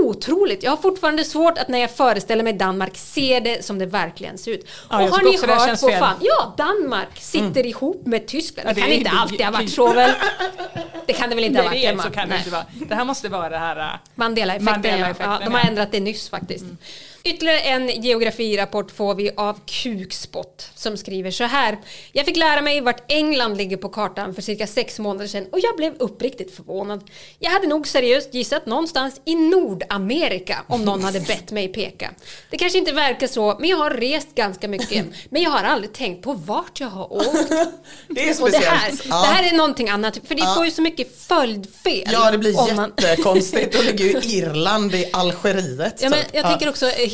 Otroligt! Jag har fortfarande svårt att när jag föreställer mig Danmark se det som det verkligen ser ut. Ja, och har ni hört på fan? Ja, Danmark sitter ihop med Tyskland. Ja, Det det kan inte alltid ha varit så väl? Det kan det väl inte ha Nej, varit det, Emma? så kan det inte vara. Det här måste vara det här... äh, Mandela-effekten, Mandela-effekten, ja. ja. De har ändrat det nyss faktiskt. Ytterligare en geografirapport får vi av Kukspott som skriver så här. Jag fick lära mig vart England ligger på kartan för cirka sex månader sedan och jag blev uppriktigt förvånad. Jag hade nog seriöst gissat någonstans i Nordamerika om någon hade bett mig peka. Det kanske inte verkar så, men jag har rest ganska mycket. Men jag har aldrig tänkt på vart jag har åkt. Det är Och det, här, speciellt. det här är någonting annat, för det Ja. får ju så mycket följdfel. Ja, det blir om man- jättekonstigt. Då ligger ju Irland i Algeriet. Ja, men typ. jag tänker också eh,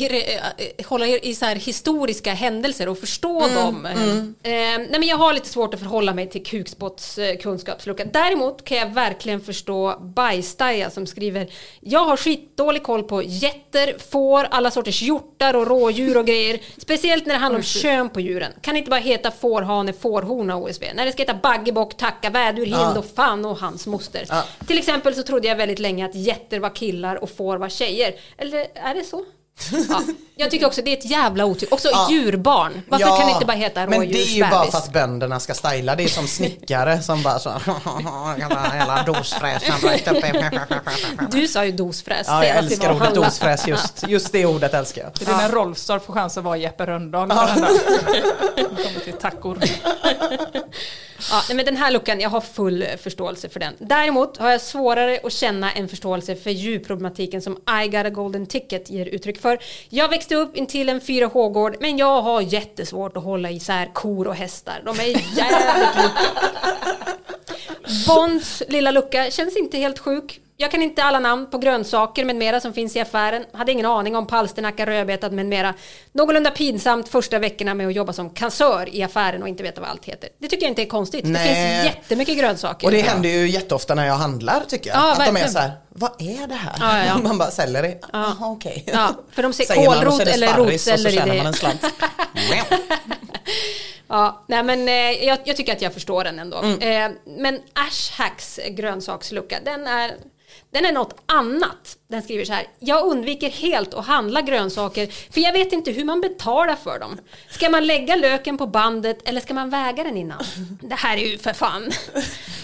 hålla i så här historiska händelser och förstå Mm, dem. Eh, nej, men jag har lite svårt att förhålla mig till Kukspotts eh, kunskapslucka. Däremot kan jag verkligen förstå Bajstaja som skriver Jag har skitdålig koll på getter, får, alla sorters hjortar och rådjur och grejer. Speciellt när det handlar om kön på djuren. Kan inte bara heta fårhane, fårhona OSV. När det ska heta baggebock, tacka, vädur, hind Ja. och fan och hans moster. Ja. Till exempel så trodde jag väldigt länge att getter var killar och får var tjejer. Eller är det så? Ja. Jag tycker också det är ett jävla otyg. Också Ja. djurbarn. Varför Ja, kan det inte bara heta Men det är ju bara rådjursbebis? för att bönderna ska styla. Det är som snickare som bara så hela dosfräsen rakt upp i- Du sa ju dosfräs Ja, jag älskar ordet dosfräs. Just, just det ordet älskar jag. Det är när Rolfstorp får chans att vara Jeppe Rönndahl. varenda. Kommer till tackor. Ja, men den här luckan, jag har full förståelse för den. Däremot har jag svårare att känna en förståelse för djurproblematiken som I got a golden ticket ger uttryck för. Jag växte upp intill en 4H-gård, men jag har jättesvårt att hålla isär kor och hästar. De är jävligt lika. Bonds lilla lucka känns inte helt sjuk. Jag kan inte alla namn på grönsaker med mera som finns i affären. Hade ingen aning om palsternacka, rödbetad med mera. Någorlunda pinsamt första veckorna med att jobba som kassör i affären och inte veta vad allt heter. Det tycker jag inte är konstigt. Det Nej. finns jättemycket grönsaker. Och det händer ju jätteofta när jag handlar tycker jag. Ja, att de är så här, vad är det här? Ja, ja. Man bara, selleri? Jaha okej. Ja, för de ser Säger man och kålrot det eller sparris rotceller och i så tjänar det. man en slant. Ja, nej men eh, jag, jag tycker att jag förstår den ändå. Mm. Eh, men Ashhacks grönsakslucka, den är, den är något annat. Den skriver så här. Jag undviker helt att handla grönsaker för jag vet inte hur man betalar för dem. Ska man lägga löken på bandet eller ska man väga den innan? Det här är ju för fan.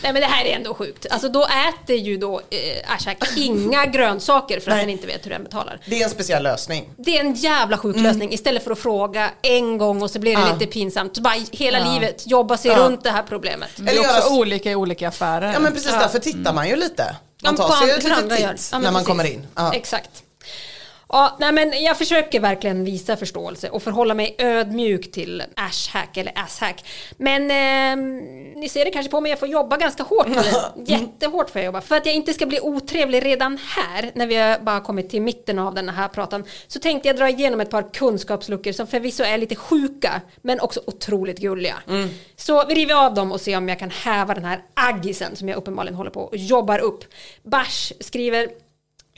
Nej men det här är ändå sjukt. Alltså då äter ju då eh, Ashhack inga grönsaker för att Nej. den inte vet hur den betalar. Det är en speciell lösning. Det är en jävla sjuk lösning istället för att fråga en gång och så blir det Ja. lite pinsamt. Så bara hela Ja. livet jobba sig Ja. runt det här problemet. Det är Eller också olika i olika affärer. Ja men precis därför tittar man ju lite. Man tar sig ett litet titt när man kommer in. Ja. Exakt. Ja, nej, men jag försöker verkligen visa förståelse och förhålla mig ödmjuk till ashhack eller asshack. Men ehm, ni ser det kanske på mig, jag får jobba ganska hårt med det. Jättehårt får jag jobba. För att jag inte ska bli otrevlig redan här, när vi har bara kommit till mitten av den här pratan, så tänkte jag dra igenom ett par kunskapsluckor som förvisso är lite sjuka, men också otroligt gulliga. Så vi river av dem och ser om jag kan häva den här aggisen som jag uppenbarligen håller på och jobbar upp. Bars skriver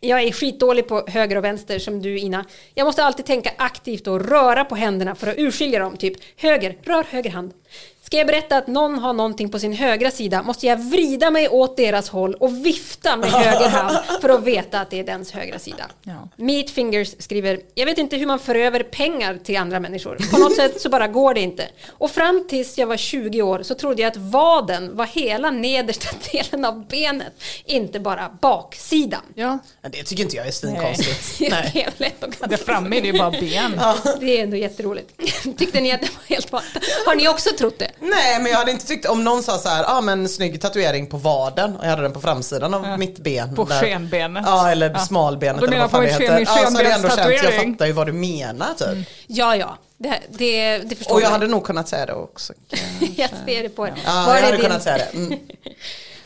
jag är skitdålig på höger och vänster som du Ina. Jag måste alltid tänka aktivt och röra på händerna för att urskilja dem. Typ höger, rör höger hand. Ska jag berätta att någon har någonting på sin högra sida måste jag vrida mig åt deras håll och vifta med höger hand för att veta att det är dens högra sida. Ja. Meat Fingers skriver, jag vet inte hur man för över pengar till andra människor. På något sätt så bara går det inte. Och fram tills jag var 20 år så trodde jag att vaden var hela nedersta delen av benet, inte bara baksidan. Ja. Det tycker inte jag är svinkonstigt. Det Nej. är lätt och Där framme är det ju bara ben. Det är ändå jätteroligt. Tyckte ni att det var helt vanligt? Har ni också trott det? Nej men jag hade inte tyckt om någon sa så här, ja ah, men snygg tatuering på vaden och jag hade den på framsidan av mitt ben. På där. skenbenet. Ja eller Ja. smalbenet Du eller menar vad fan på det en heter. ken- Ja, så hade jag ändå känt, jag fattar ju vad du menar typ. Ja, ja. Det, det, det förstår Och jag jag. hade nog kunnat säga det också. jag ser det på er. Ja, Var jag hade din- kunnat säga det. Mm.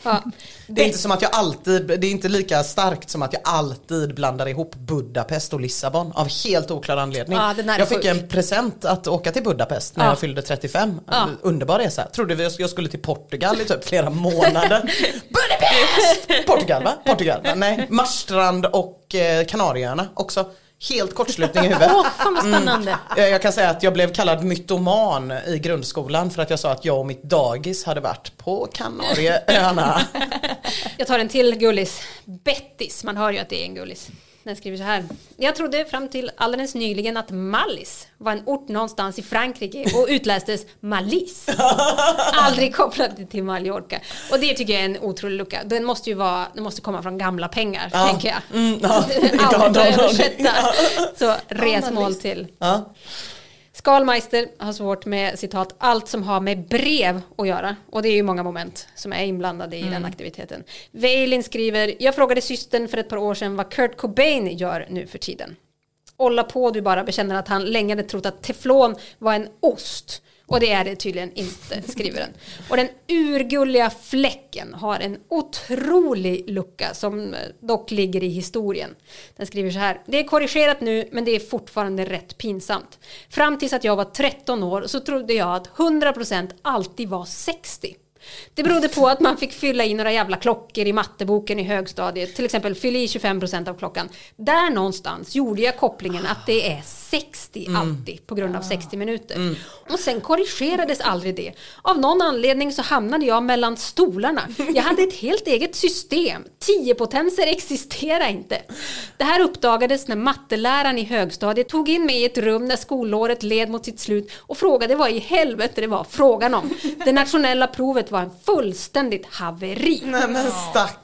Ja. Det är inte som att jag alltid, det är inte lika starkt som att jag alltid blandar ihop Budapest och Lissabon av helt oklar anledning. Ja, jag fick sjuk. en present att åka till Budapest när Ja. jag fyllde 35. Ja. Underbar resa. Trodde vi jag skulle till Portugal i typ flera månader. Budapest! Portugal va? Portugal va? Nej, Marstrand och eh, Kanarieöarna också. Helt kortslutning i huvudet. Åh, fan vad spännande. Mm. Jag kan säga att jag blev kallad mytoman i grundskolan för att jag sa att jag och mitt dagis hade varit på Kanarieöarna. Jag tar en till gullis. Bettis, man hör ju att det är en gullis. Den skriver så här. Jag trodde fram till alldeles nyligen att Mallis var en ort någonstans i Frankrike och utlästes Mallis. Aldrig kopplad till Mallorca. Och det tycker jag är en otrolig lucka. Den måste ju vara, den måste komma från gamla pengar, Ja. tänker jag. Mm, ja. Allt Ja. översätta. Så resmål till. Ja. Skalmeister har svårt med citat allt som har med brev att göra. Och det är ju många moment som är inblandade i den aktiviteten. Veilin skriver, jag frågade systern för ett par år sedan vad Kurt Cobain gör nu för tiden. Olla på du bara bekänner att han länge hade trott att teflon var en ost. Och det är det tydligen inte, skriver den. Och den urgulliga fläcken har en otrolig lucka som eh, dock ligger i historien. Den skriver så här. Det är korrigerat nu men det är fortfarande rätt pinsamt. Fram tills att jag var 13 år så trodde jag att 100% alltid var 60. Det berodde på att man fick fylla i några jävla klockor i matteboken i högstadiet. Till exempel fyll i 25% av klockan. Där någonstans gjorde jag kopplingen att det är 60 alltid på grund av 60 minuter. Och sen korrigerades aldrig det. Av någon anledning så hamnade jag mellan stolarna. Jag hade ett helt eget system. Tiopotenser existerar inte. Det här uppdagades när matteläraren i högstadiet tog in mig i ett rum när skolåret led mot sitt slut och frågade vad i helvete det var frågan om. Det nationella provet var en fullständigt haveri. Nej men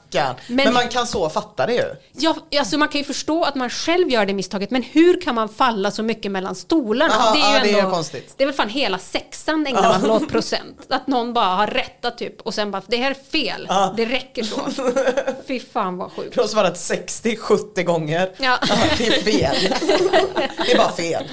stackarn. Men, Men- man kan så fatta det ju. Ja, alltså man kan ju förstå att man själv gör det misstaget, men hur kan man falla så mycket mellan stolarna? Ja, det är ju ja, det är ändå, konstigt. Det är väl fan hela sexan ägnar man åt procent. Att någon bara har rättat typ och sen bara, det här är fel, Ja. det räcker så. Fy fan vad sjukt. Du har svarat 60-70 gånger. Ja. det är fel. Det är bara fel.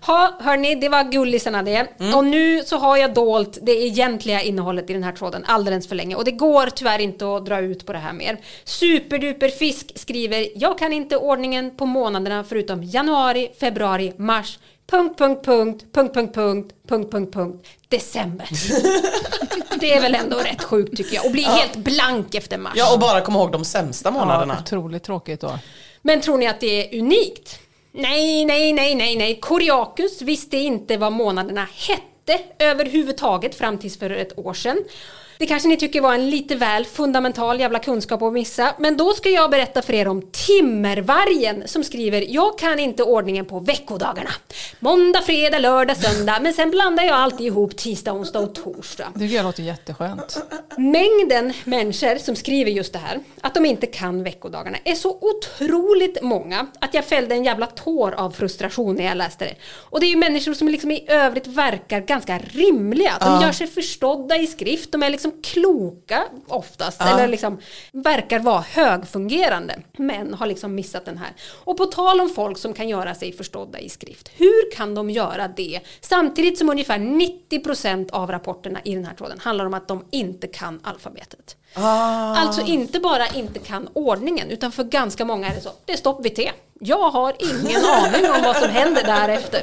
Ha, hörni, det var gullisarna det. Mm. Och nu så har jag dolt det egentliga innehållet i den här tråden alldeles för länge. Och det går tyvärr inte att dra ut på det här mer. Superduper fisk skriver, jag kan inte ordningen på månaderna förutom januari, februari, mars, punkt, punkt, punkt, punkt, punkt, punkt, punkt, punkt, punkt, december. det är väl ändå rätt sjukt tycker jag. Och bli helt blank efter mars. Ja och bara komma ihåg de sämsta månaderna. Ja, otroligt tråkigt då. Men tror ni att det är unikt? Nej, nej, nej, nej, nej. Koreakus visste inte vad månaderna hette överhuvudtaget fram tills för ett år sedan. Det kanske ni tycker var en lite väl fundamental jävla kunskap att missa. Men då ska jag berätta för er om Timmervargen som skriver Jag kan inte ordningen på veckodagarna. Måndag, fredag, lördag, söndag. Men sen blandar jag alltid ihop tisdag, onsdag och torsdag. Det tycker jag låter jätteskönt. Mängden människor som skriver just det här, att de inte kan veckodagarna, är så otroligt många att jag fällde en jävla tår av frustration när jag läste det. Och det är ju människor som liksom i övrigt verkar ganska rimliga. De Ja. gör sig förstådda i skrift, de är liksom kloka oftast, Ja. eller liksom verkar vara högfungerande, men har liksom missat den här. Och på tal om folk som kan göra sig förstådda i skrift, hur kan de göra det samtidigt som ungefär 90% av rapporterna i den här tråden handlar om att de inte kan alfabetet? Ah. Alltså inte bara inte kan ordningen, utan för ganska många är det så, det är stopp vid T. Jag har ingen aning om vad som händer därefter.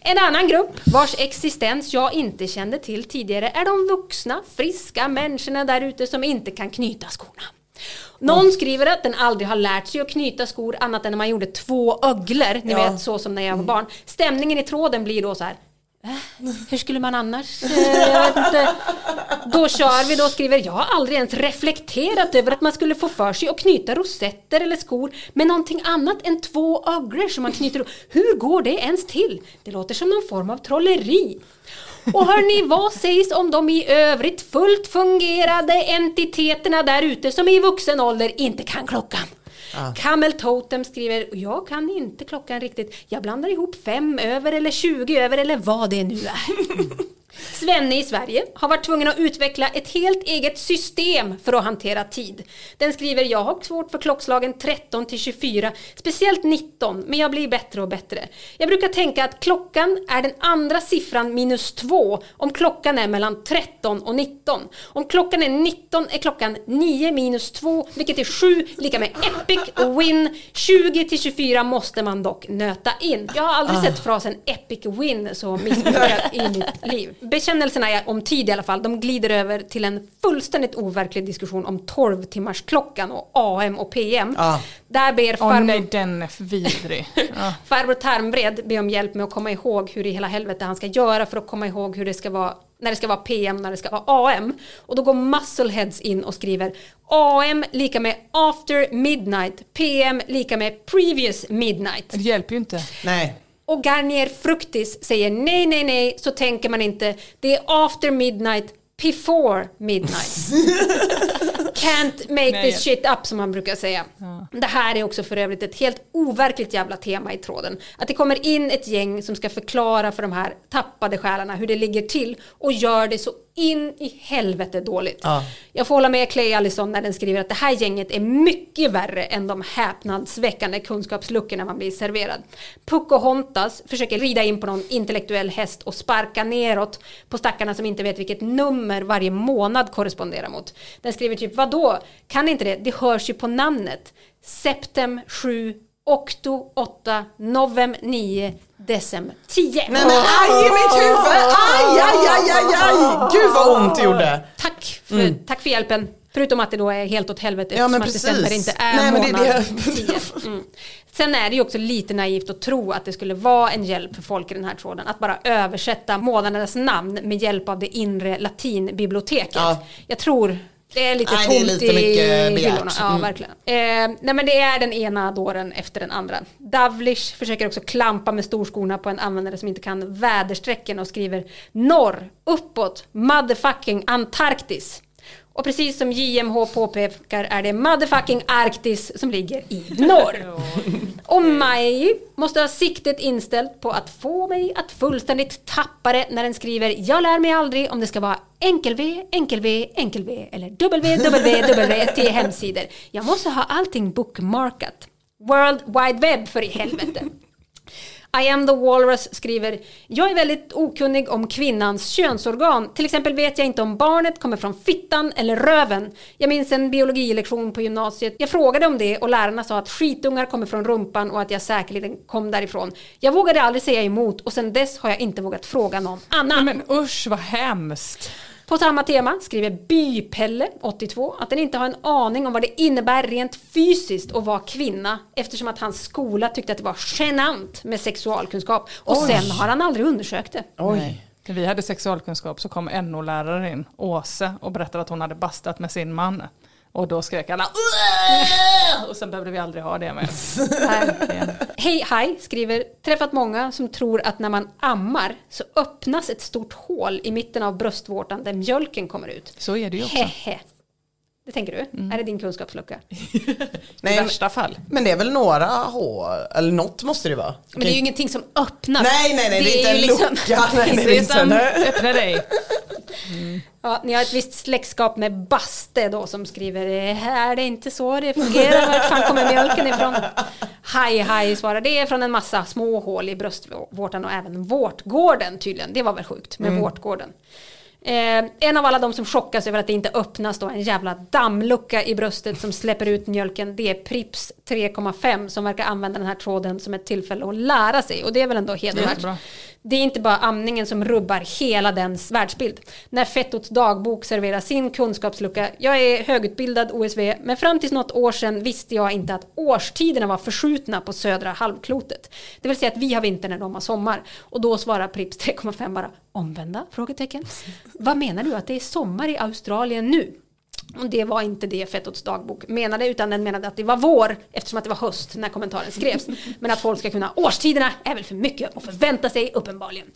En annan grupp vars existens jag inte kände till tidigare är de vuxna, friska människorna där ute som inte kan knyta skorna. Någon skriver att den aldrig har lärt sig att knyta skor annat än när man gjorde två öglor, ni Ja. vet så som när jag var barn. Stämningen i tråden blir då så här. Hur skulle man annars? Eh, jag. Då kör vi, då skriver jag har aldrig ens reflekterat över att man skulle få för sig att knyta rosetter eller skor med någonting annat än två öglor som man knyter. Hur går det ens till? Det låter som någon form av trolleri. Och hörni, vad sägs om de i övrigt fullt fungerande entiteterna där ute som i vuxen ålder inte kan klockan? Camel Totem skriver, jag kan inte klockan riktigt. Jag blandar ihop fem över eller 20 över eller vad det nu är. Svenne i Sverige har varit tvungen att utveckla ett helt eget system för att hantera tid. Den skriver, jag har svårt för klockslagen 13 till 24, speciellt 19, men jag blir bättre och bättre. Jag brukar tänka att klockan är den andra siffran minus 2 om klockan är mellan 13 och 19. Om klockan är 19 är klockan 9 minus 2, vilket är 7, lika med epic win. 20 till 24 måste man dock nöta in. Jag har aldrig Ah. sett frasen epic win så missbrukad i mitt liv. Bekännelserna är om tid i alla fall. De glider över till en fullständigt overklig diskussion om 12 timmars klockan och AM och PM. Ja. Där ber Åh farmor, nej, den är vidrig. Ja. farbror Tarmbred ber om hjälp med att komma ihåg hur i hela helvete han ska göra för att komma ihåg hur det ska vara när det ska vara PM, när det ska vara AM. Och då går Muscleheads in och skriver AM lika med after midnight, PM lika med previous midnight. Det hjälper ju inte. Nej. Och Garnier Fructis säger nej, nej, nej, så tänker man inte. Det är after midnight, before midnight. Can't make Nej. this shit up som man brukar säga. Det här är också för övrigt ett helt overkligt jävla tema i tråden. Att det kommer in ett gäng som ska förklara för de här tappade själarna hur det ligger till och gör det så in i helvete dåligt. Ja. Jag får hålla med Clay Allison när den skriver att det här gänget är mycket värre än de häpnadsväckande kunskapsluckorna man blir serverad. Pocahontas försöker rida in på någon intellektuell häst och sparka neråt på stackarna som inte vet vilket nummer varje månad korresponderar mot. Den skriver typ, vadå? Kan inte det? Det hörs ju på namnet. Septem 7, Octo 8, Novem 9, Decem 10. Nej men aj i mitt huvud! Aj, aj, aj, aj, aj! Gud vad ont det gjorde. Tack för, tack för hjälpen. Förutom att det då är helt åt helvete Mm. Ja, eftersom att december inte är Nej, det månad det. 10. Mm. Sen är det ju också lite naivt att tro att det skulle vara en hjälp för folk i den här tråden att bara översätta månadernas namn med hjälp av det inre latinbiblioteket. Ja. Jag tror det är lite Nej, det är tomt lite i mycket hyllorna. Ja, Mm. verkligen. Eh, nej men det är den ena dåren efter den andra. Davlish försöker också klampa med storskorna på en användare som inte kan väderstrecken och skriver norr, uppåt, motherfucking Antarktis. Och precis som JMH påpekar är det motherfucking Arktis som ligger i norr. Och Maj måste ha siktet inställt på att få mig att fullständigt tappa det när den skriver Jag lär mig aldrig om det ska vara enkel-V, enkel-V, enkel-V eller www till hemsidor. Jag måste ha allting bookmarkat. World Wide Web för i helvete. I am the walrus skriver Jag är väldigt okunnig om kvinnans könsorgan. Till exempel vet jag inte om barnet kommer från fittan eller röven. Jag minns en biologilektion på gymnasiet. Jag frågade om det och lärarna sa att skitungar kommer från rumpan och att jag säkerligen kom därifrån. Jag vågade aldrig säga emot och sen dess har jag inte vågat fråga någon annan. Men usch vad hemskt. På samma tema skriver Bypelle, 82, att den inte har en aning om vad det innebär rent fysiskt att vara kvinna eftersom att hans skola tyckte att det var genant med sexualkunskap och Oj. sen har han aldrig undersökt det. Nej. När vi hade sexualkunskap så kom NO-läraren in, Åse, och berättade att hon hade bastat med sin man. Och då skrek alla "Uah!" och sen behövde vi aldrig ha det med. Hej Hej skriver träffat många som tror att när man ammar så öppnas ett stort hål i mitten av bröstvårtan där mjölken kommer ut. Så är det ju också. Hehe. Det tänker du? Är det din kunskapslucka? Nej, I värsta fall. Men det är väl några hål, eller något måste det vara. Men det är ju ingenting som öppnas. Nej, nej, nej, det är inte en liksom- lucka. Nej, det är en- öppna dig. Ja, ni har ett visst släktskap med Baste då som skriver "Eh, är det inte så det fungerar? Vart fan kommer mjölken ifrån? Hej hej svarar det är från en massa små hål i bröstvårtan och även vårtgården tydligen. Det var väl sjukt med Mm. vårtgården. Eh, en av alla de som chockas över att det inte öppnas då en jävla dammlucka i bröstet som släpper ut mjölken. Det är Prips 3,5 som verkar använda den här tråden som ett tillfälle att lära sig och det är väl ändå hedervärt. Det är inte bara amningen som rubbar hela dens världsbild. När Fettots dagbok serverar sin kunskapslucka. Jag är högutbildad OSV, men fram tills något år sedan visste jag inte att årstiderna var förskjutna på södra halvklotet. Det vill säga att vi har vinter när de har sommar. Och då svarar Prips 3,5 bara omvända? Frågetecken. Vad menar du att det är sommar i Australien nu? Och det var inte det Fettots dagbok menade utan den menade att det var vår eftersom att det var höst när kommentaren skrevs. Men att folk ska kunna årstiderna är väl för mycket att förvänta sig uppenbarligen.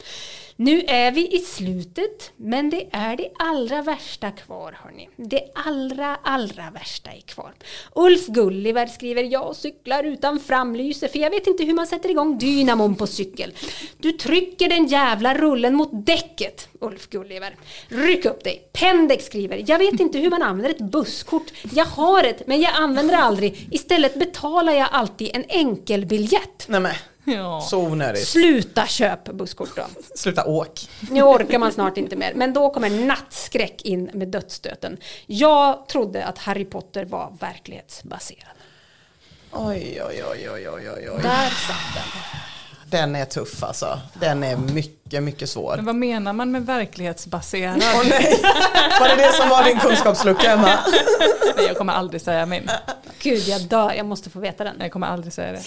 Nu är vi i slutet men det är det allra värsta kvar hörni. Det allra allra värsta är kvar. Ulf Gulliver skriver jag cyklar utan framlyse för jag vet inte hur man sätter igång dynamon på cykel. Du trycker den jävla rullen mot däcket Ulf Gulliver. Ryck upp dig. Pendex skriver jag vet inte hur man använder ett busskort. Jag har ett men jag använder det aldrig. Istället betalar jag alltid en enkelbiljett. Nej men, Ja. så onödigt. Sluta köp busskort då. Sluta åk. Nu orkar man snart inte mer. Men då kommer nattskräck in med dödsstöten. Jag trodde att Harry Potter var verklighetsbaserad. Oj, oj, oj, oj, oj, oj, oj. Där satt den. Den är tuff alltså. Den är mycket, mycket svår. Men vad menar man med verklighetsbaserad? Åh nej, var det det som var din kunskapslucka Emma? nej, jag kommer aldrig säga min. Gud, jag dör. Jag måste få veta den. Jag kommer aldrig säga det.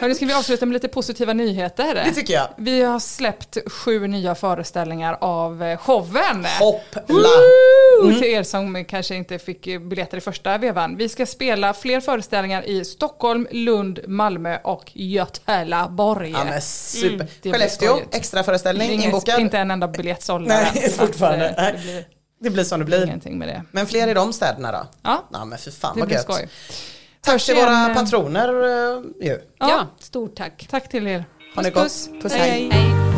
Hörru, ska vi avsluta med lite positiva nyheter? Det tycker jag. Vi har släppt sju nya föreställningar av eh, showen. Hoppla! Mm. Till er som kanske inte fick biljetter i första vevan. Vi ska spela fler föreställningar i Stockholm, Lund, Malmö och Göteborg. Ja men super. Mm, Skellefteå, extra föreställning Ingen- inbokad. Inte en enda biljett såld. Nej, så att, fortfarande. eh, Nej. Det blir Det blir som det blir. ingenting med det. Men fler i de städerna då? Ja, Ja men för fan det vad blir gött. skoj. Tack till våra patroner eh, ju. Ja, stort tack. Tack till er. Ha det Puss, gott. puss. Puss Hej, hej. Hej.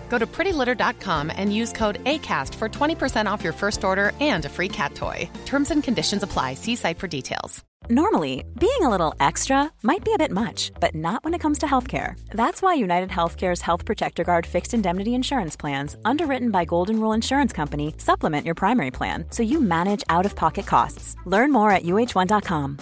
Go to prettylitter.com and use code ACAST for 20% off your first order and a free cat toy. Terms and conditions apply. See site for details. Normally, being a little extra might be a bit much, but not when it comes to healthcare. That's why United Healthcare's Health Protector Guard fixed indemnity insurance plans, underwritten by Golden Rule Insurance Company, supplement your primary plan so you manage out of pocket costs. Learn more at uh1.com.